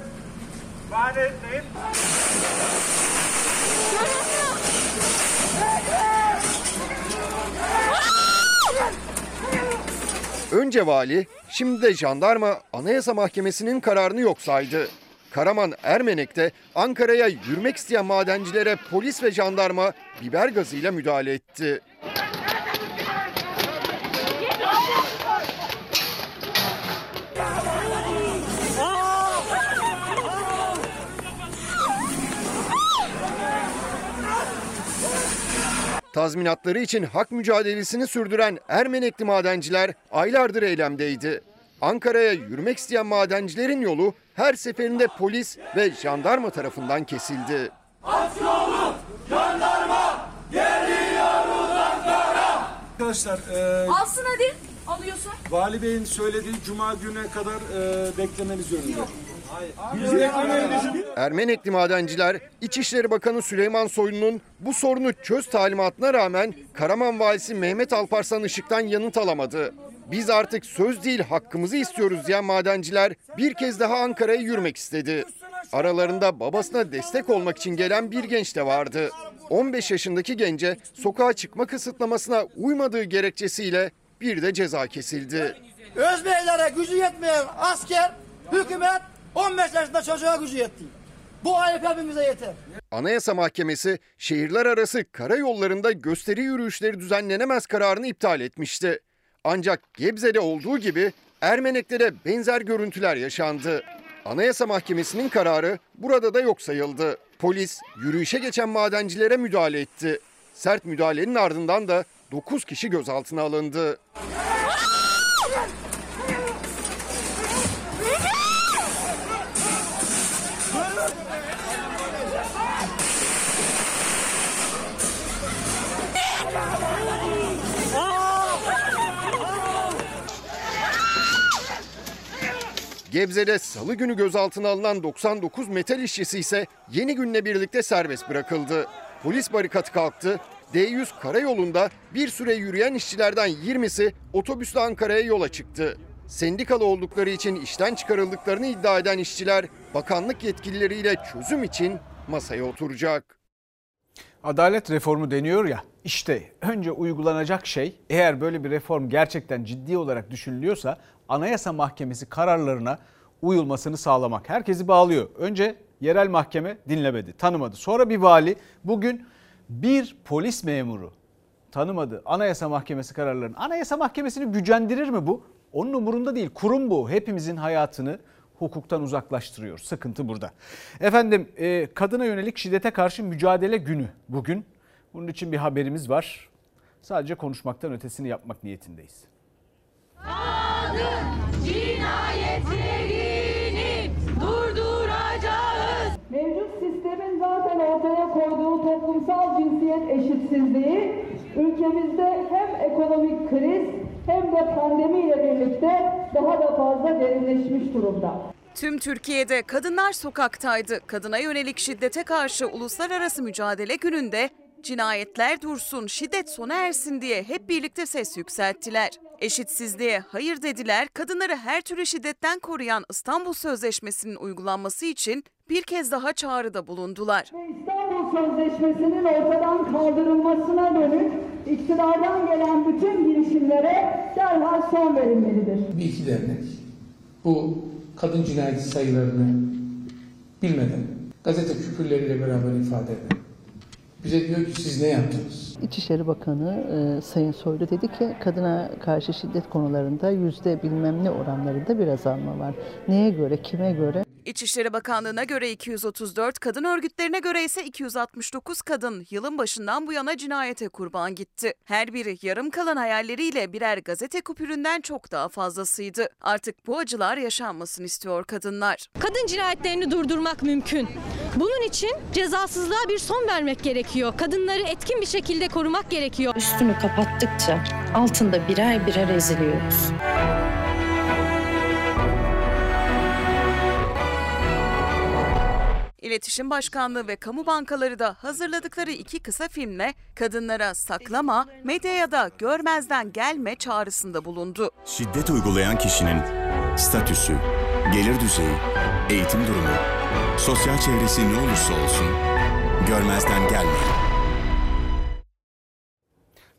Speaker 36: bahane etmeyin.
Speaker 9: Önce vali, şimdi de jandarma Anayasa Mahkemesi'nin kararını yok saydı. Karaman Ermenek'te Ankara'ya yürümek isteyen madencilere polis ve jandarma biber gazıyla müdahale etti. Tazminatları için hak mücadelesini sürdüren Ermenekli madenciler aylardır eylemdeydi. Ankara'ya yürümek isteyen madencilerin yolu her seferinde polis ve jandarma tarafından kesildi.
Speaker 37: Arkadaşlar e,
Speaker 38: Alsın hadi. Alıyorsun.
Speaker 37: Vali Bey'in söylediği cuma güne kadar e, beklemeniz yönünde.
Speaker 9: Ermenekli madenciler İçişleri Bakanı Süleyman Soylu'nun bu sorunu çöz talimatına rağmen Karaman Valisi Mehmet Alparslan Işık'tan yanıt alamadı. Biz artık söz değil hakkımızı istiyoruz diyen madenciler bir kez daha Ankara'ya yürümek istedi. Aralarında babasına destek olmak için gelen bir genç de vardı. 15 yaşındaki gence sokağa çıkma kısıtlamasına uymadığı gerekçesiyle bir de ceza kesildi.
Speaker 29: Özbeylere gücü yetmeyen asker, hükümet 15 yaşında çocuğa gücü yetti. Bu ayıp hepimize yeter.
Speaker 9: Anayasa Mahkemesi şehirler arası karayollarında gösteri yürüyüşleri düzenlenemez kararını iptal etmişti. Ancak Gebze'de olduğu gibi Ermenek'te de benzer görüntüler yaşandı. Anayasa Mahkemesi'nin kararı burada da yok sayıldı. Polis yürüyüşe geçen madencilere müdahale etti. Sert müdahalenin ardından da 9 kişi gözaltına alındı. Gebze'de salı günü gözaltına alınan 99 metal işçisi ise yeni günle birlikte serbest bırakıldı. Polis barikatı kalktı. D100 karayolunda bir süre yürüyen işçilerden 20'si otobüsle Ankara'ya yola çıktı. Sendikalı oldukları için işten çıkarıldıklarını iddia eden işçiler bakanlık yetkilileriyle çözüm için masaya oturacak.
Speaker 1: Adalet reformu deniyor ya işte önce uygulanacak şey eğer böyle bir reform gerçekten ciddi olarak düşünülüyorsa Anayasa Mahkemesi kararlarına uyulmasını sağlamak. Herkesi bağlıyor. Önce yerel mahkeme dinlemedi, tanımadı. Sonra bir vali bugün bir polis memuru tanımadı Anayasa Mahkemesi kararlarını. Anayasa Mahkemesi'ni gücendirir mi bu? Onun umurunda değil. Kurum bu. Hepimizin hayatını hukuktan uzaklaştırıyor. Sıkıntı burada. Efendim e, kadına yönelik şiddete karşı mücadele günü bugün. Bunun için bir haberimiz var. Sadece konuşmaktan ötesini yapmak niyetindeyiz.
Speaker 38: Kadın cinayetlerini durduracağız.
Speaker 39: Mevcut sistemin zaten ortaya koyduğu toplumsal cinsiyet eşitsizliği ülkemizde hem ekonomik kriz hem de pandemiyle birlikte daha da fazla derinleşmiş durumda.
Speaker 12: Tüm Türkiye'de kadınlar sokaktaydı. Kadına yönelik şiddete karşı uluslararası mücadele gününde cinayetler dursun, şiddet sona ersin diye hep birlikte ses yükselttiler. Eşitsizliğe hayır dediler, kadınları her türlü şiddetten koruyan İstanbul Sözleşmesi'nin uygulanması için bir kez daha çağrıda bulundular.
Speaker 39: İstanbul Sözleşmesi'nin ortadan kaldırılmasına dönük iktidardan gelen bütün girişimlere derhal son verilmelidir.
Speaker 40: Bir iki dernek bu kadın cinayeti sayılarını bilmeden gazete küpürleriyle beraber ifade eden bize diyor ki siz ne yaptınız?
Speaker 41: İçişleri Bakanı e, Sayın Soylu dedi ki kadına karşı şiddet konularında yüzde bilmem ne oranlarında bir azalma var. Neye göre, kime göre?
Speaker 12: İçişleri Bakanlığı'na göre 234, kadın örgütlerine göre ise 269 kadın yılın başından bu yana cinayete kurban gitti. Her biri yarım kalan hayalleriyle birer gazete kupüründen çok daha fazlasıydı. Artık bu acılar yaşanmasın istiyor kadınlar.
Speaker 28: Kadın cinayetlerini durdurmak mümkün. Bunun için cezasızlığa bir son vermek gerekiyor. Kadınları etkin bir şekilde korumak gerekiyor.
Speaker 42: Üstünü kapattıkça altında birer birer eziliyoruz.
Speaker 12: İletişim Başkanlığı ve kamu bankaları da hazırladıkları iki kısa filmle kadınlara saklama, medyaya da görmezden gelme çağrısında bulundu.
Speaker 43: Şiddet uygulayan kişinin statüsü, gelir düzeyi, eğitim durumu, sosyal çevresi ne olursa olsun görmezden gelmeyin.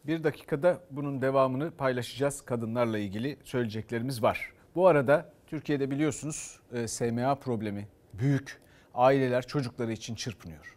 Speaker 1: Bir dakikada bunun devamını paylaşacağız. Kadınlarla ilgili söyleyeceklerimiz var. Bu arada Türkiye'de biliyorsunuz e, SMA problemi büyük. Aileler çocukları için çırpınıyor.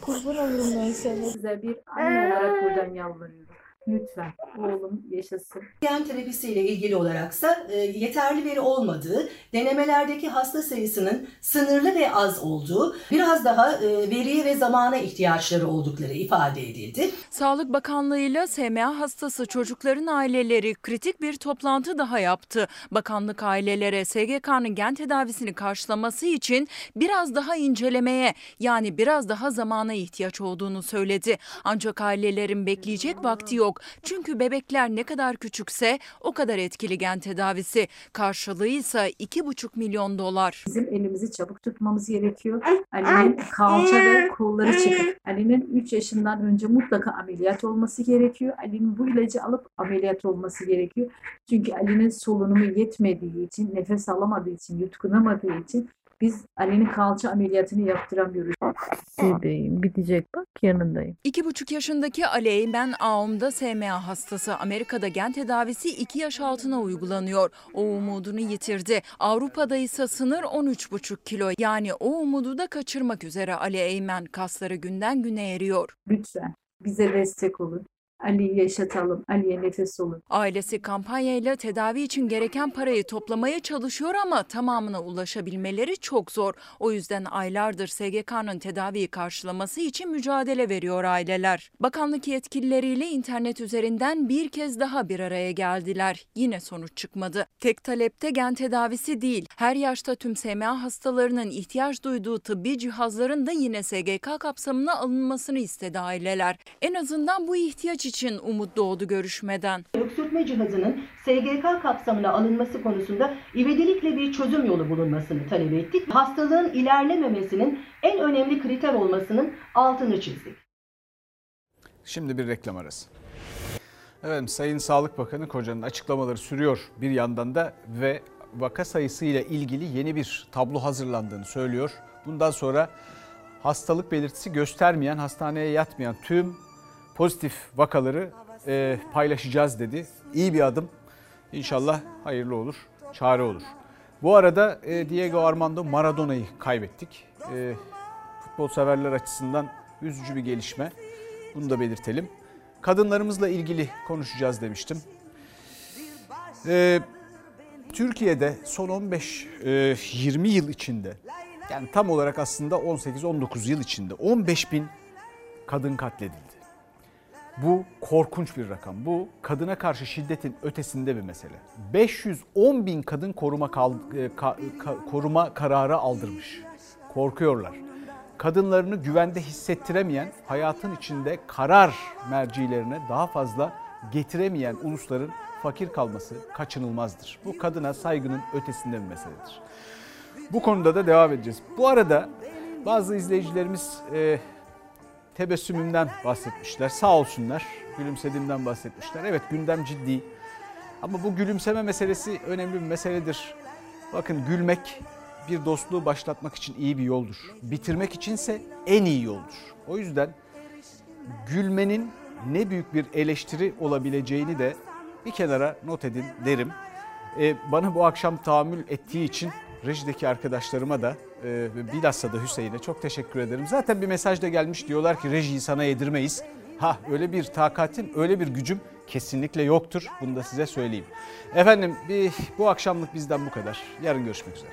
Speaker 44: Kurban olurum ben sana. Size bir anne olarak buradan yalvarıyorum. Lütfen oğlum yaşasın.
Speaker 45: Gen terapisiyle ilgili olaraksa e, yeterli veri olmadığı, denemelerdeki hasta sayısının sınırlı ve az olduğu, biraz daha e, veriye ve zamana ihtiyaçları oldukları ifade edildi.
Speaker 46: Sağlık Bakanlığı ile SMA hastası çocukların aileleri kritik bir toplantı daha yaptı. Bakanlık ailelere SGK'nın gen tedavisini karşılaması için biraz daha incelemeye yani biraz daha zamana ihtiyaç olduğunu söyledi. Ancak ailelerin bekleyecek vakti yok. Yok. Çünkü bebekler ne kadar küçükse o kadar etkili gen tedavisi. Karşılığı ise 2,5 milyon dolar.
Speaker 39: Bizim elimizi çabuk tutmamız gerekiyor. Ali'nin kalça ve kolları çıkık. Ali'nin 3 yaşından önce mutlaka ameliyat olması gerekiyor. Ali'nin bu ilacı alıp ameliyat olması gerekiyor. Çünkü Ali'nin solunumu yetmediği için, nefes alamadığı için, yutkunamadığı için biz Ali'nin kalça ameliyatını yaptıramıyoruz. Bebeğim bitecek bak yanındayım.
Speaker 46: 2,5 yaşındaki Ali Eymen Aum'da SMA hastası. Amerika'da gen tedavisi 2 yaş altına uygulanıyor. O umudunu yitirdi. Avrupa'da ise sınır 13,5 kilo. Yani o umudu da kaçırmak üzere Ali Eymen. Kasları günden güne eriyor.
Speaker 39: Lütfen bize destek olun. Ali'yi yaşatalım, Ali'ye nefes olun.
Speaker 46: Ailesi kampanyayla tedavi için gereken parayı toplamaya çalışıyor ama tamamına ulaşabilmeleri çok zor. O yüzden aylardır SGK'nın tedaviyi karşılaması için mücadele veriyor aileler. Bakanlık yetkilileriyle internet üzerinden bir kez daha bir araya geldiler. Yine sonuç çıkmadı. Tek talepte gen tedavisi değil, her yaşta tüm SMA hastalarının ihtiyaç duyduğu tıbbi cihazların da yine SGK kapsamına alınmasını istedi aileler. En azından bu ihtiyaç için umut doğdu görüşmeden.
Speaker 45: Öksürtme cihazının SGK kapsamına alınması konusunda ivedilikle bir çözüm yolu bulunmasını talep ettik. Hastalığın ilerlememesinin en önemli kriter olmasının altını çizdik.
Speaker 1: Şimdi bir reklam arası. Evet Sayın Sağlık Bakanı Koca'nın açıklamaları sürüyor bir yandan da ve vaka sayısı ile ilgili yeni bir tablo hazırlandığını söylüyor. Bundan sonra hastalık belirtisi göstermeyen, hastaneye yatmayan tüm pozitif vakaları e, paylaşacağız dedi. İyi bir adım. İnşallah hayırlı olur, çare olur. Bu arada e, Diego Armando Maradona'yı kaybettik. E, futbol severler açısından üzücü bir gelişme. Bunu da belirtelim. Kadınlarımızla ilgili konuşacağız demiştim. E, Türkiye'de son 15-20 yıl içinde yani tam olarak aslında 18-19 yıl içinde 15 bin kadın katledildi. Bu korkunç bir rakam. Bu kadına karşı şiddetin ötesinde bir mesele. 510 bin kadın koruma kal, ka, ka, koruma kararı aldırmış. Korkuyorlar. Kadınlarını güvende hissettiremeyen, hayatın içinde karar mercilerine daha fazla getiremeyen ulusların fakir kalması kaçınılmazdır. Bu kadına saygının ötesinde bir meseledir. Bu konuda da devam edeceğiz. Bu arada bazı izleyicilerimiz e, tebessümümden bahsetmişler. Sağ olsunlar. Gülümsediğimden bahsetmişler. Evet gündem ciddi. Ama bu gülümseme meselesi önemli bir meseledir. Bakın gülmek bir dostluğu başlatmak için iyi bir yoldur. Bitirmek içinse en iyi yoldur. O yüzden gülmenin ne büyük bir eleştiri olabileceğini de bir kenara not edin derim. Ee, bana bu akşam tahammül ettiği için rejideki arkadaşlarıma da e, bilhassa da Hüseyin'e çok teşekkür ederim. Zaten bir mesaj da gelmiş diyorlar ki rejiyi sana yedirmeyiz. Ha öyle bir takatim, öyle bir gücüm kesinlikle yoktur. Bunu da size söyleyeyim. Efendim bir, bu akşamlık bizden bu kadar. Yarın görüşmek üzere.